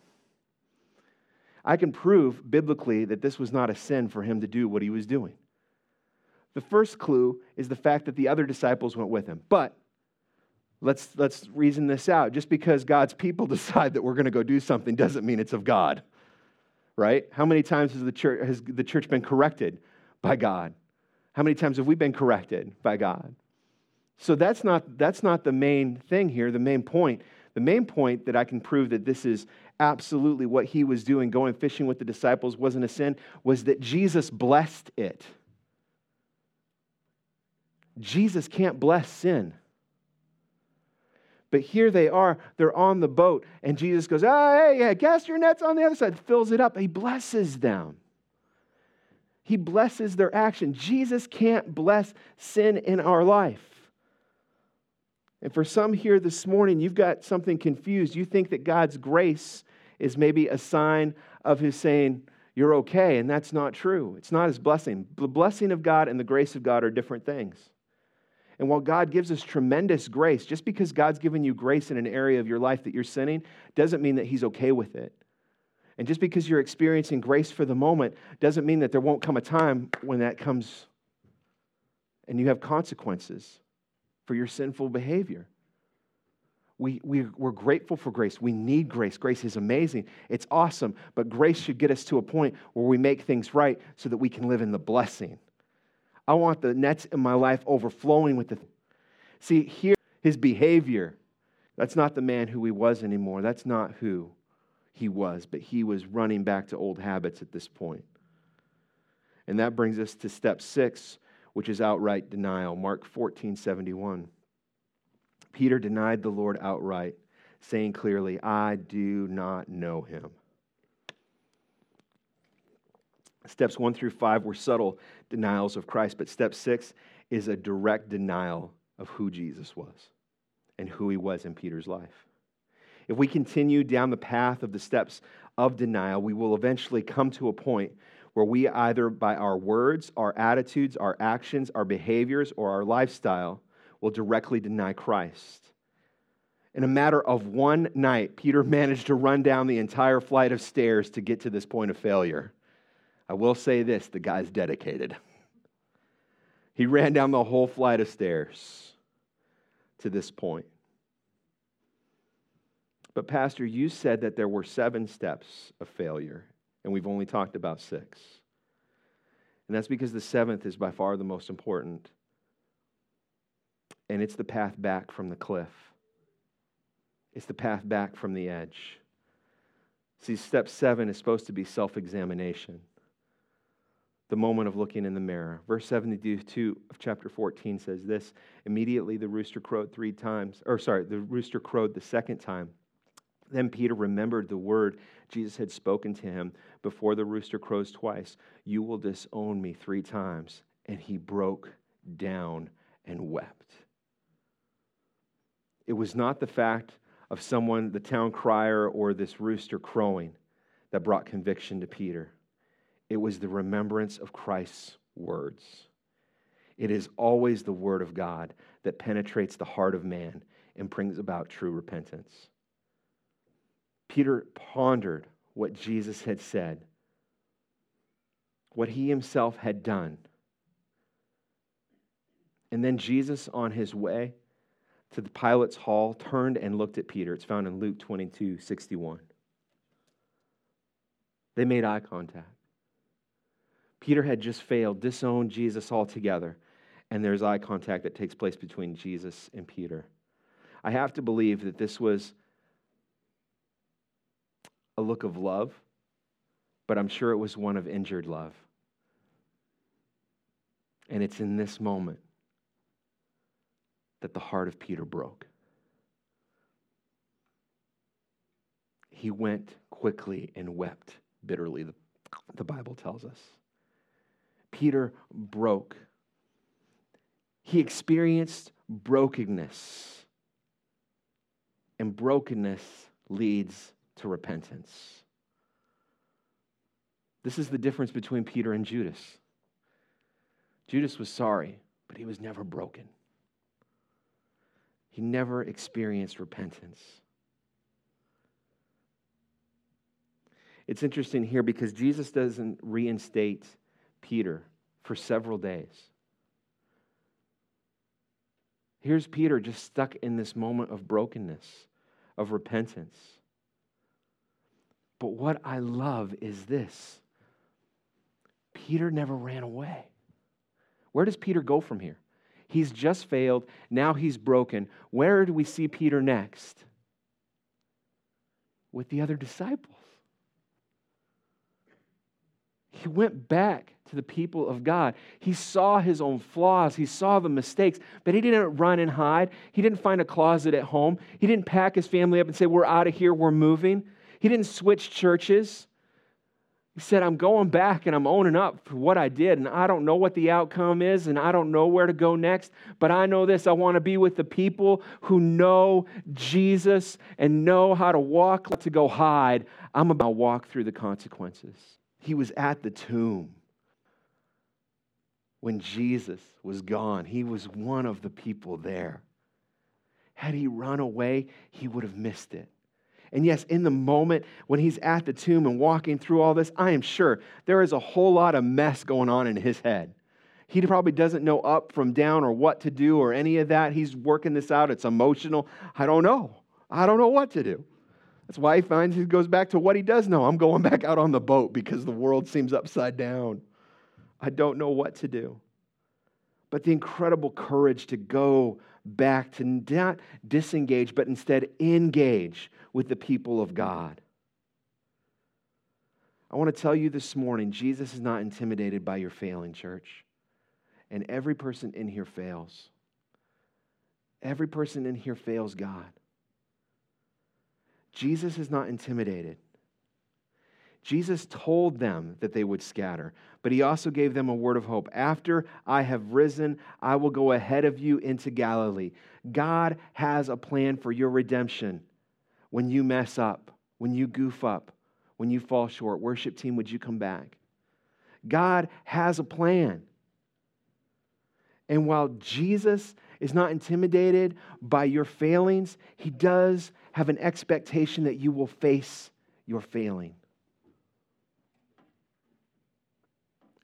I can prove biblically that this was not a sin for him to do what he was doing. The first clue is the fact that the other disciples went with him. But let's, let's reason this out. Just because God's people decide that we're going to go do something doesn't mean it's of God, right? How many times has the church, has the church been corrected by God? How many times have we been corrected by God? So that's not, that's not the main thing here, the main point. The main point that I can prove that this is absolutely what he was doing, going fishing with the disciples, wasn't a sin, was that Jesus blessed it. Jesus can't bless sin. But here they are, they're on the boat, and Jesus goes, oh, hey, yeah, cast your nets on the other side, fills it up. He blesses them. He blesses their action. Jesus can't bless sin in our life. And for some here this morning, you've got something confused. You think that God's grace is maybe a sign of His saying, you're okay, and that's not true. It's not His blessing. The blessing of God and the grace of God are different things. And while God gives us tremendous grace, just because God's given you grace in an area of your life that you're sinning doesn't mean that He's okay with it. And just because you're experiencing grace for the moment doesn't mean that there won't come a time when that comes and you have consequences for your sinful behavior. We, we, we're grateful for grace. We need grace. Grace is amazing. It's awesome. But grace should get us to a point where we make things right so that we can live in the blessing. I want the nets in my life overflowing with the. See, here, his behavior, that's not the man who he was anymore. That's not who he was, but he was running back to old habits at this point. And that brings us to step six, which is outright denial. Mark 14 71. Peter denied the Lord outright, saying clearly, I do not know him. Steps one through five were subtle denials of Christ, but step six is a direct denial of who Jesus was and who he was in Peter's life. If we continue down the path of the steps of denial, we will eventually come to a point where we either by our words, our attitudes, our actions, our behaviors, or our lifestyle will directly deny Christ. In a matter of one night, Peter managed to run down the entire flight of stairs to get to this point of failure. I will say this the guy's dedicated. He ran down the whole flight of stairs to this point. But, Pastor, you said that there were seven steps of failure, and we've only talked about six. And that's because the seventh is by far the most important. And it's the path back from the cliff, it's the path back from the edge. See, step seven is supposed to be self examination, the moment of looking in the mirror. Verse 72 of chapter 14 says this Immediately the rooster crowed three times, or sorry, the rooster crowed the second time. Then Peter remembered the word Jesus had spoken to him before the rooster crows twice You will disown me three times. And he broke down and wept. It was not the fact of someone, the town crier, or this rooster crowing that brought conviction to Peter. It was the remembrance of Christ's words. It is always the word of God that penetrates the heart of man and brings about true repentance. Peter pondered what Jesus had said, what he himself had done. And then Jesus, on his way to the Pilate's hall, turned and looked at Peter. It's found in Luke 22 61. They made eye contact. Peter had just failed, disowned Jesus altogether, and there's eye contact that takes place between Jesus and Peter. I have to believe that this was a look of love, but I'm sure it was one of injured love. And it's in this moment that the heart of Peter broke. He went quickly and wept bitterly, the, Bible tells us. Peter broke. He experienced brokenness, and brokenness leads to repentance. This is the difference between Peter and Judas. Judas was sorry, but he was never broken. He never experienced repentance. It's interesting here because Jesus doesn't reinstate Peter for several days. Here's Peter just stuck in this moment of brokenness, of repentance. But what I love is this Peter never ran away. Where does Peter go from here? He's just failed. Now he's broken. Where do we see Peter next? With the other disciples. He went back to the people of God. He saw his own flaws, he saw the mistakes, but he didn't run and hide. He didn't find a closet at home. He didn't pack his family up and say, We're out of here, we're moving. He didn't switch churches. He said, I'm going back and I'm owning up for what I did, and I don't know what the outcome is, and I don't know where to go next, but I know this I want to be with the people who know Jesus and know how to walk to go hide. I'm about to walk through the consequences. He was at the tomb when Jesus was gone, he was one of the people there. Had he run away, he would have missed it. And yes, in the moment when he's at the tomb and walking through all this, I am sure there is a whole lot of mess going on in his head. He probably doesn't know up from down or what to do or any of that. He's working this out. It's emotional. I don't know. I don't know what to do. That's why he finds he goes back to what he does know. I'm going back out on the boat because the world seems upside down. I don't know what to do. But the incredible courage to go back, to not disengage, but instead engage with the people of God. I want to tell you this morning Jesus is not intimidated by your failing, church. And every person in here fails. Every person in here fails God. Jesus is not intimidated. Jesus told them that they would scatter, but he also gave them a word of hope. After I have risen, I will go ahead of you into Galilee. God has a plan for your redemption when you mess up, when you goof up, when you fall short. Worship team, would you come back? God has a plan. And while Jesus is not intimidated by your failings, he does have an expectation that you will face your failing.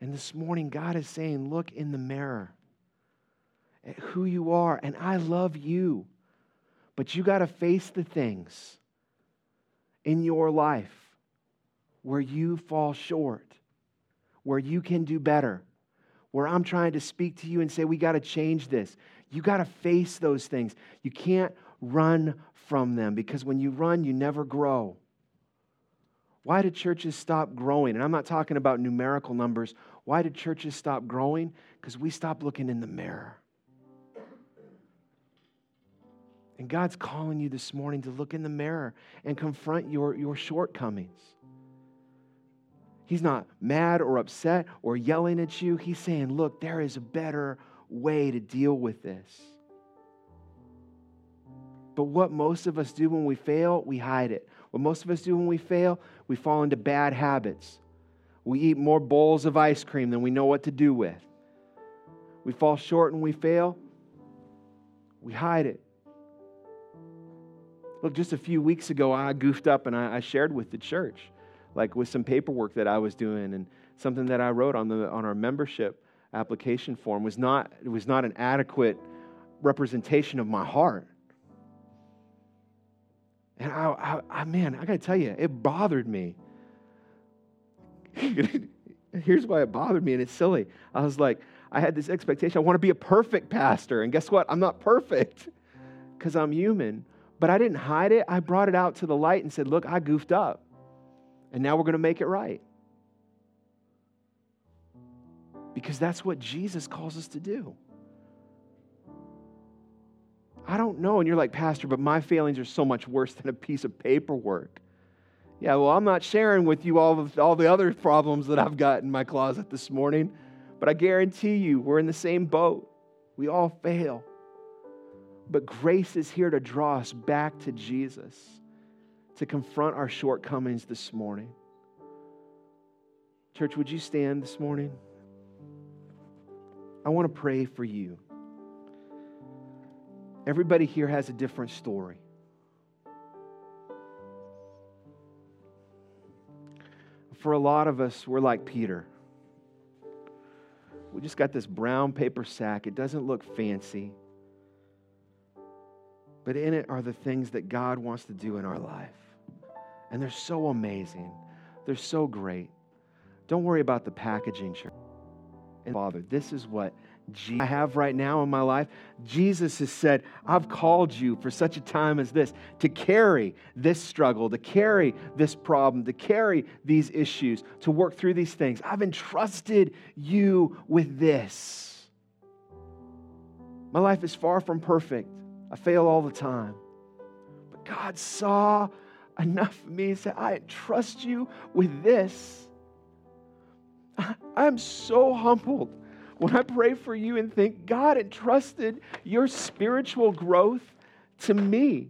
And this morning, God is saying, Look in the mirror at who you are, and I love you. But you got to face the things in your life where you fall short, where you can do better, where I'm trying to speak to you and say, We got to change this. You got to face those things. You can't run from them because when you run, you never grow. Why did churches stop growing? And I'm not talking about numerical numbers. Why did churches stop growing? Because we stopped looking in the mirror. And God's calling you this morning to look in the mirror and confront your, your shortcomings. He's not mad or upset or yelling at you. He's saying, Look, there is a better way to deal with this. But what most of us do when we fail, we hide it. What most of us do when we fail, we fall into bad habits. We eat more bowls of ice cream than we know what to do with. We fall short and we fail, we hide it. Look, just a few weeks ago, I goofed up and I, shared with the church, like with some paperwork that I was doing and something that I wrote on, the, on our membership application form was not, it was not an adequate representation of my heart. And I, I, I man, I got to tell you, it bothered me. Here's why it bothered me, and it's silly. I was like, I had this expectation. I want to be a perfect pastor. And guess what? I'm not perfect because I'm human. But I didn't hide it. I brought it out to the light and said, Look, I goofed up. And now we're going to make it right. Because that's what Jesus calls us to do. I don't know. And you're like, Pastor, but my failings are so much worse than a piece of paperwork. Yeah, well, I'm not sharing with you all, of, all the other problems that I've got in my closet this morning, but I guarantee you we're in the same boat. We all fail. But grace is here to draw us back to Jesus, to confront our shortcomings this morning. Church, would you stand this morning? I want to pray for you. Everybody here has a different story. For a lot of us, we're like Peter. We just got this brown paper sack. It doesn't look fancy, but in it are the things that God wants to do in our life. And they're so amazing, they're so great. Don't worry about the packaging, church. And Father, this is what I have right now in my life. Jesus has said, I've called you for such a time as this to carry this struggle, to carry this problem, to carry these issues, to work through these things. I've entrusted you with this. My life is far from perfect. I fail all the time. But God saw enough of me and said, I entrust you with this. I'm so humbled when I pray for you and think, God entrusted your spiritual growth to me.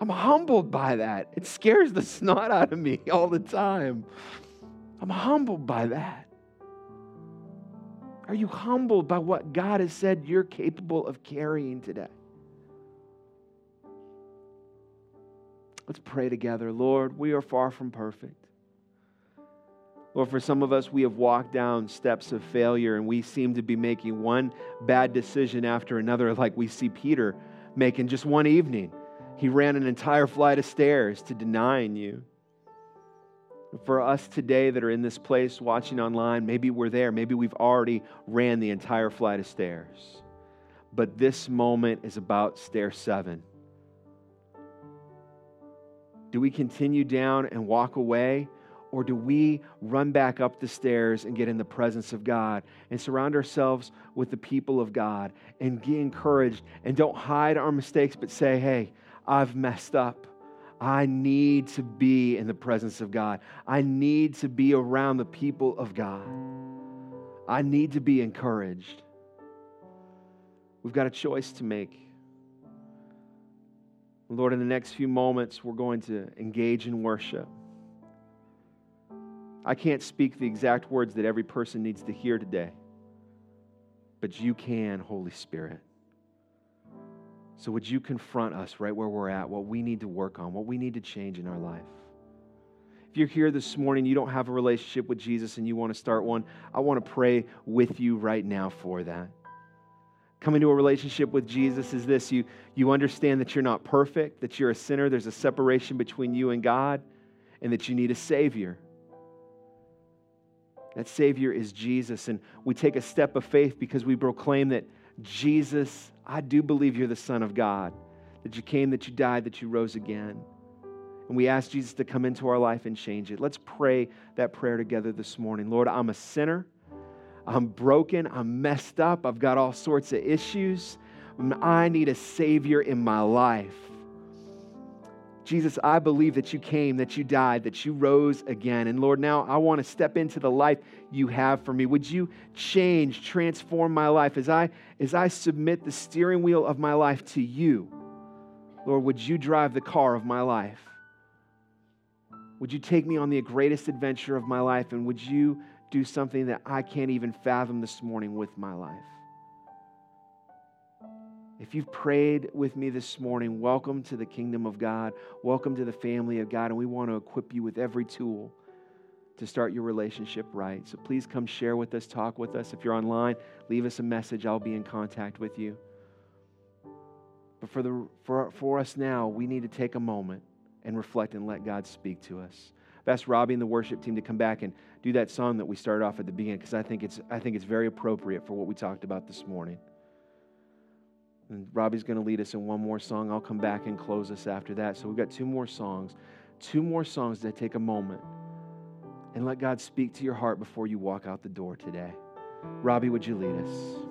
I'm humbled by that. It scares the snot out of me all the time. I'm humbled by that. Are you humbled by what God has said you're capable of carrying today? Let's pray together. Lord, we are far from perfect. Lord, for some of us, we have walked down steps of failure and we seem to be making one bad decision after another, like we see Peter making just one evening. He ran an entire flight of stairs to denying you. For us today that are in this place watching online, maybe we're there. Maybe we've already ran the entire flight of stairs. But this moment is about stair seven. Do we continue down and walk away? Or do we run back up the stairs and get in the presence of God and surround ourselves with the people of God and get encouraged and don't hide our mistakes, but say, hey, I've messed up. I need to be in the presence of God. I need to be around the people of God. I need to be encouraged. We've got a choice to make. Lord, in the next few moments, we're going to engage in worship. I can't speak the exact words that every person needs to hear today, but you can, Holy Spirit. So, would you confront us right where we're at, what we need to work on, what we need to change in our life? If you're here this morning, you don't have a relationship with Jesus and you want to start one, I want to pray with you right now for that. Coming to a relationship with Jesus is this you, you understand that you're not perfect, that you're a sinner, there's a separation between you and God, and that you need a Savior. That Savior is Jesus. And we take a step of faith because we proclaim that Jesus, I do believe you're the Son of God, that you came, that you died, that you rose again. And we ask Jesus to come into our life and change it. Let's pray that prayer together this morning. Lord, I'm a sinner. I'm broken. I'm messed up. I've got all sorts of issues. I need a Savior in my life. Jesus, I believe that you came, that you died, that you rose again. And Lord, now I want to step into the life you have for me. Would you change, transform my life as I as I submit the steering wheel of my life to you? Lord, would you drive the car of my life? Would you take me on the greatest adventure of my life and would you do something that I can't even fathom this morning with my life? If you've prayed with me this morning, welcome to the kingdom of God. Welcome to the family of God. And we want to equip you with every tool to start your relationship right. So please come share with us, talk with us. If you're online, leave us a message. I'll be in contact with you. But for, the, for, for us now, we need to take a moment and reflect and let God speak to us. I've asked Robbie and the worship team to come back and do that song that we started off at the beginning because I think it's I think it's very appropriate for what we talked about this morning. And Robbie's going to lead us in one more song. I'll come back and close us after that. So we've got two more songs. Two more songs that take a moment and let God speak to your heart before you walk out the door today. Robbie, would you lead us?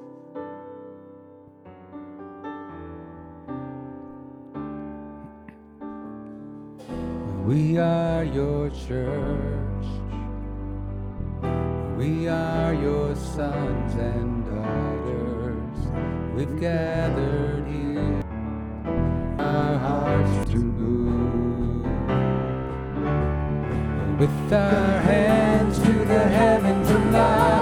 We are your church. We are your sons and daughters. We've gathered here, our hearts to move. With our hands to the heavens alive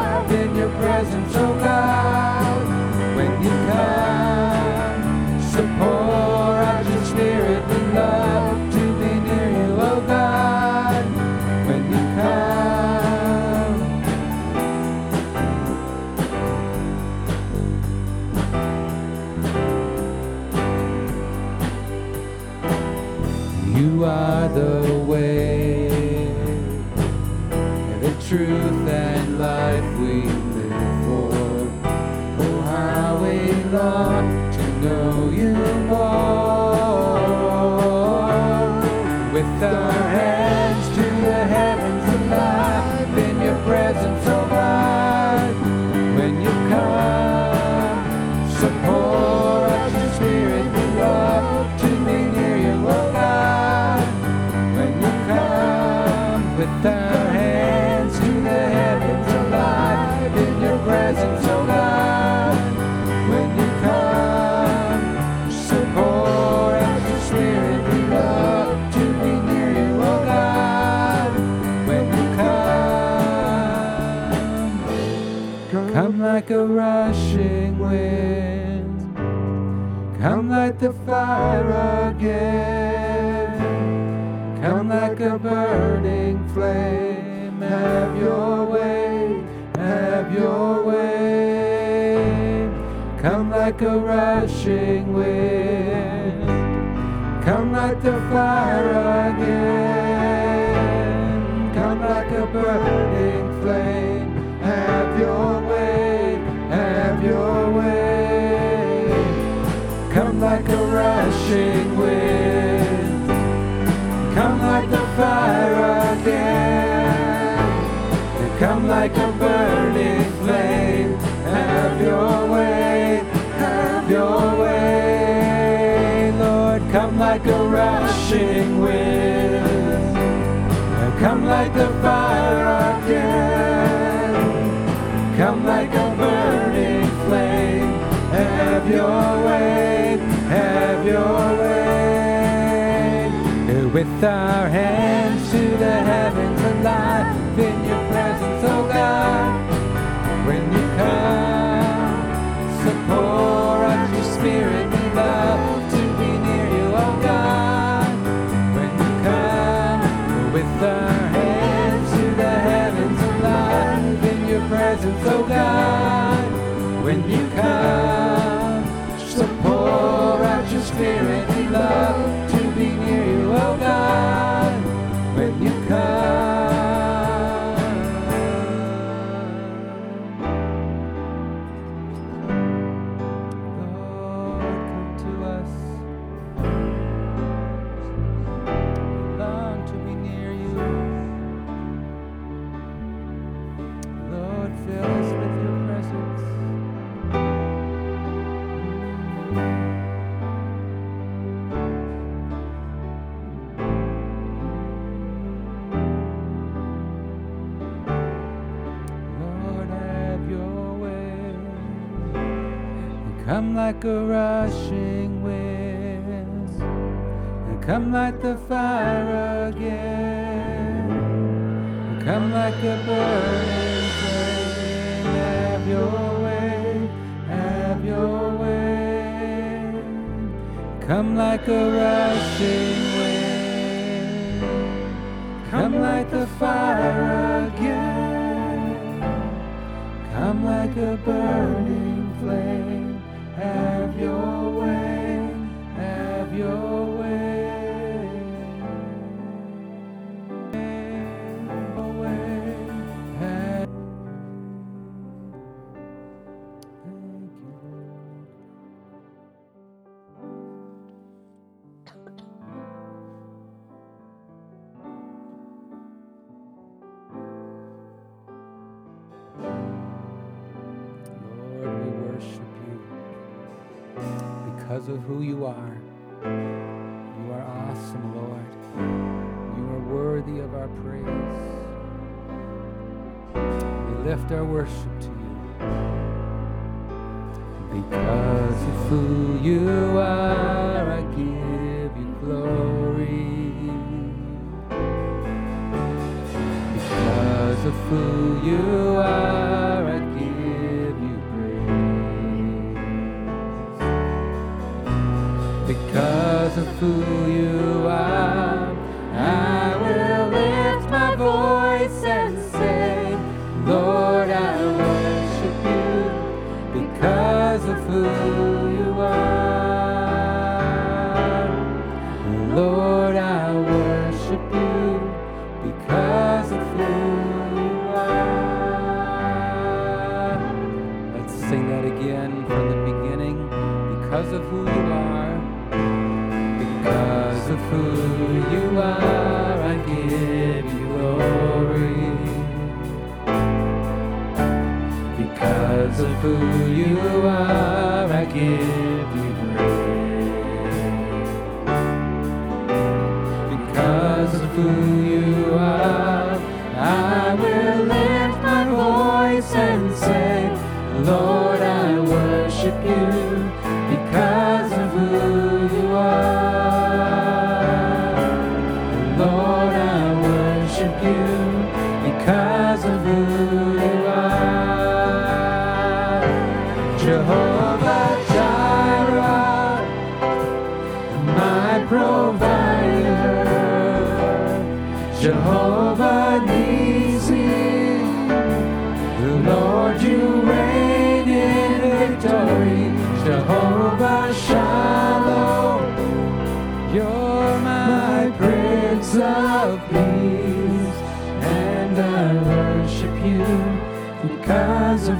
the like a rushing wind, come like the fire again, come like a burning flame. Have your way, have your way. Come like a rushing wind. Come like the fire again. Come like a burning flame. rushing wind. Come like the fire again, come like a burning flame. Have your way, have your way, Lord. Come like a rushing wind, and come like the fire again, come like a burning flame. Have your way your way. And with our hands to the heavens alive in your presence, oh God, when you come, support pour out your spirit and love. Come like a rushing wind, and come like the fire again, come like a burning flame. Have your way, have your way. Come like a rushing wind, come like the fire again, come like a burning. Have your way, have your Because of who you are, I give you praise. Because of who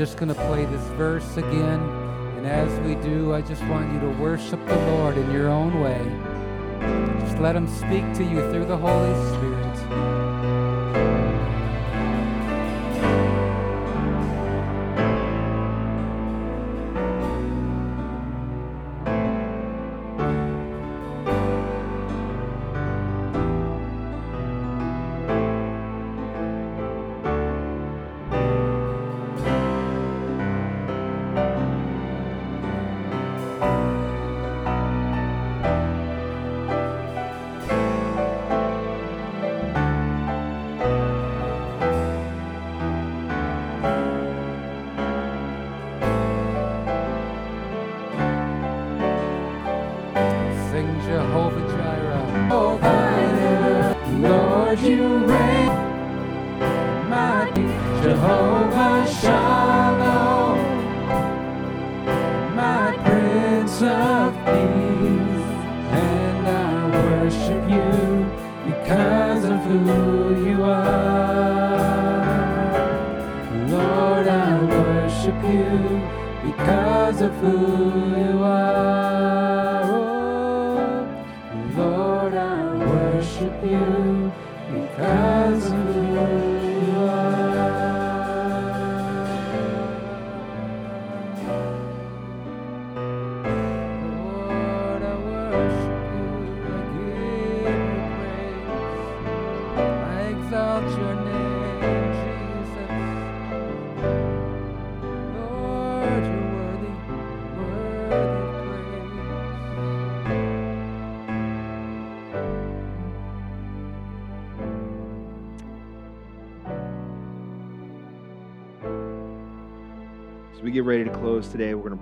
just going to play this verse again. And as we do, I just want you to worship the Lord in your own way. Just let Him speak to you through the Holy Spirit.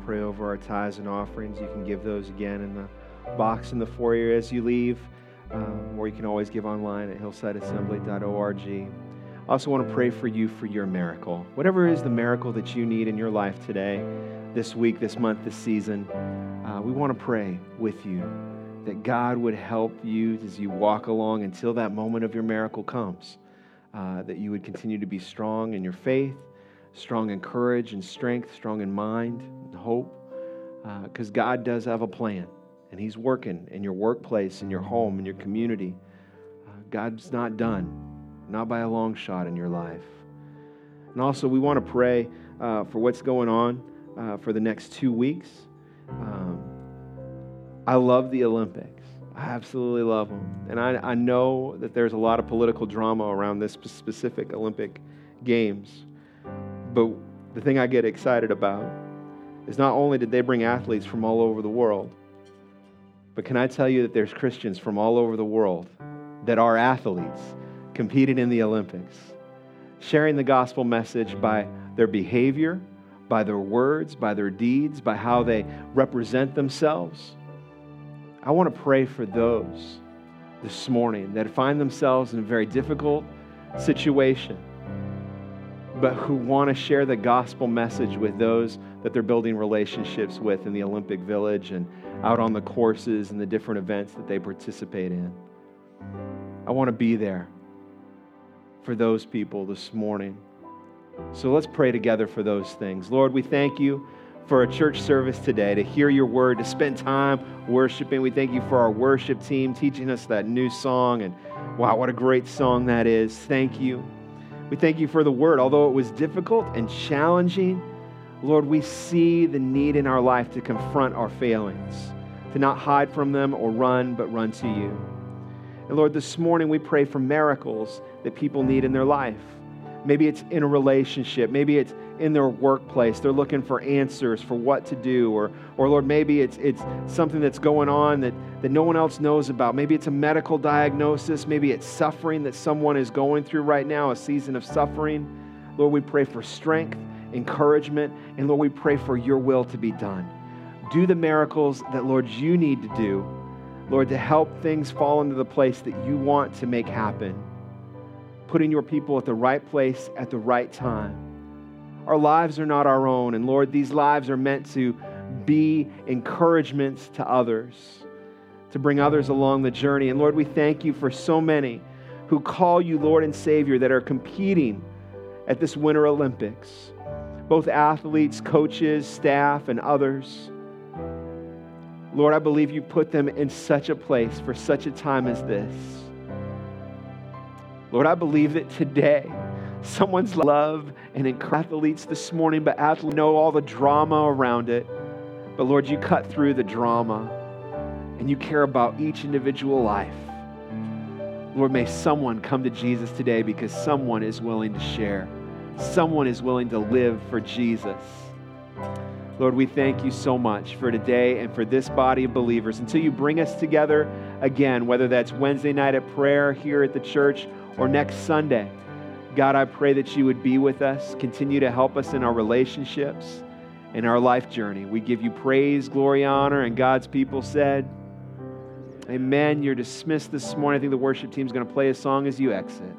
Pray over our tithes and offerings. You can give those again in the box in the foyer as you leave, um, or you can always give online at hillsideassembly.org. I also want to pray for you for your miracle. Whatever is the miracle that you need in your life today, this week, this month, this season, uh, we want to pray with you that God would help you as you walk along until that moment of your miracle comes. Uh, that you would continue to be strong in your faith, strong in courage and strength, strong in mind hope, because God does have a plan, and He's working in your workplace, in your home, in your community. Uh, God's not done, not by a long shot in your life. And also, we want to pray uh, for what's going on uh, for the next two weeks. Um, I love the Olympics. I absolutely love them. And I, I know that there's a lot of political drama around this specific Olympic Games. But the thing I get excited about is not only did they bring athletes from all over the world, but can I tell you that there's Christians from all over the world that are athletes competing in the Olympics, sharing the gospel message by their behavior, by their words, by their deeds, by how they represent themselves. I want to pray for those this morning that find themselves in a very difficult situation, but who want to share the gospel message with those that they're building relationships with in the Olympic Village and out on the courses and the different events that they participate in. I want to be there for those people this morning. So let's pray together for those things. Lord, we thank you for a church service today, to hear your word, to spend time worshiping. We thank you for our worship team teaching us that new song. And wow, what a great song that is. Thank you. We thank you for the word. Although it was difficult and challenging, Lord, we see the need in our life to confront our failings, to not hide from them or run, but run to you. And Lord, this morning we pray for miracles that people need in their life. Maybe it's in a relationship. Maybe it's in their workplace. They're looking for answers for what to do. Or, or Lord, maybe it's, it's something that's going on that, that no one else knows about. Maybe it's a medical diagnosis. Maybe it's suffering that someone is going through right now, a season of suffering. Lord, we pray for strength, encouragement, and Lord, we pray for your will to be done. Do the miracles that, Lord, you need to do, Lord, to help things fall into the place that you want to make happen putting your people at the right place at the right time. Our lives are not our own. And Lord, these lives are meant to be encouragements to others, to bring others along the journey. And Lord, we thank you for so many who call you Lord and Savior that are competing at this Winter Olympics, both athletes, coaches, staff, and others. Lord, I believe you put them in such a place for such a time as this. Lord, I believe that today someone's love and athletes this morning, but athletes know all the drama around it. But Lord, you cut through the drama and you care about each individual life. Lord, may someone come to Jesus today because someone is willing to share. Someone is willing to live for Jesus. Lord, we thank you so much for today and for this body of believers. Until you bring us together again, whether that's Wednesday night at prayer here at the church or next Sunday, God, I pray that you would be with us, continue to help us in our relationships, in our life journey. We give you praise, glory, honor, and God's people said, Amen. You're dismissed this morning. I think the worship team is going to play a song as you exit.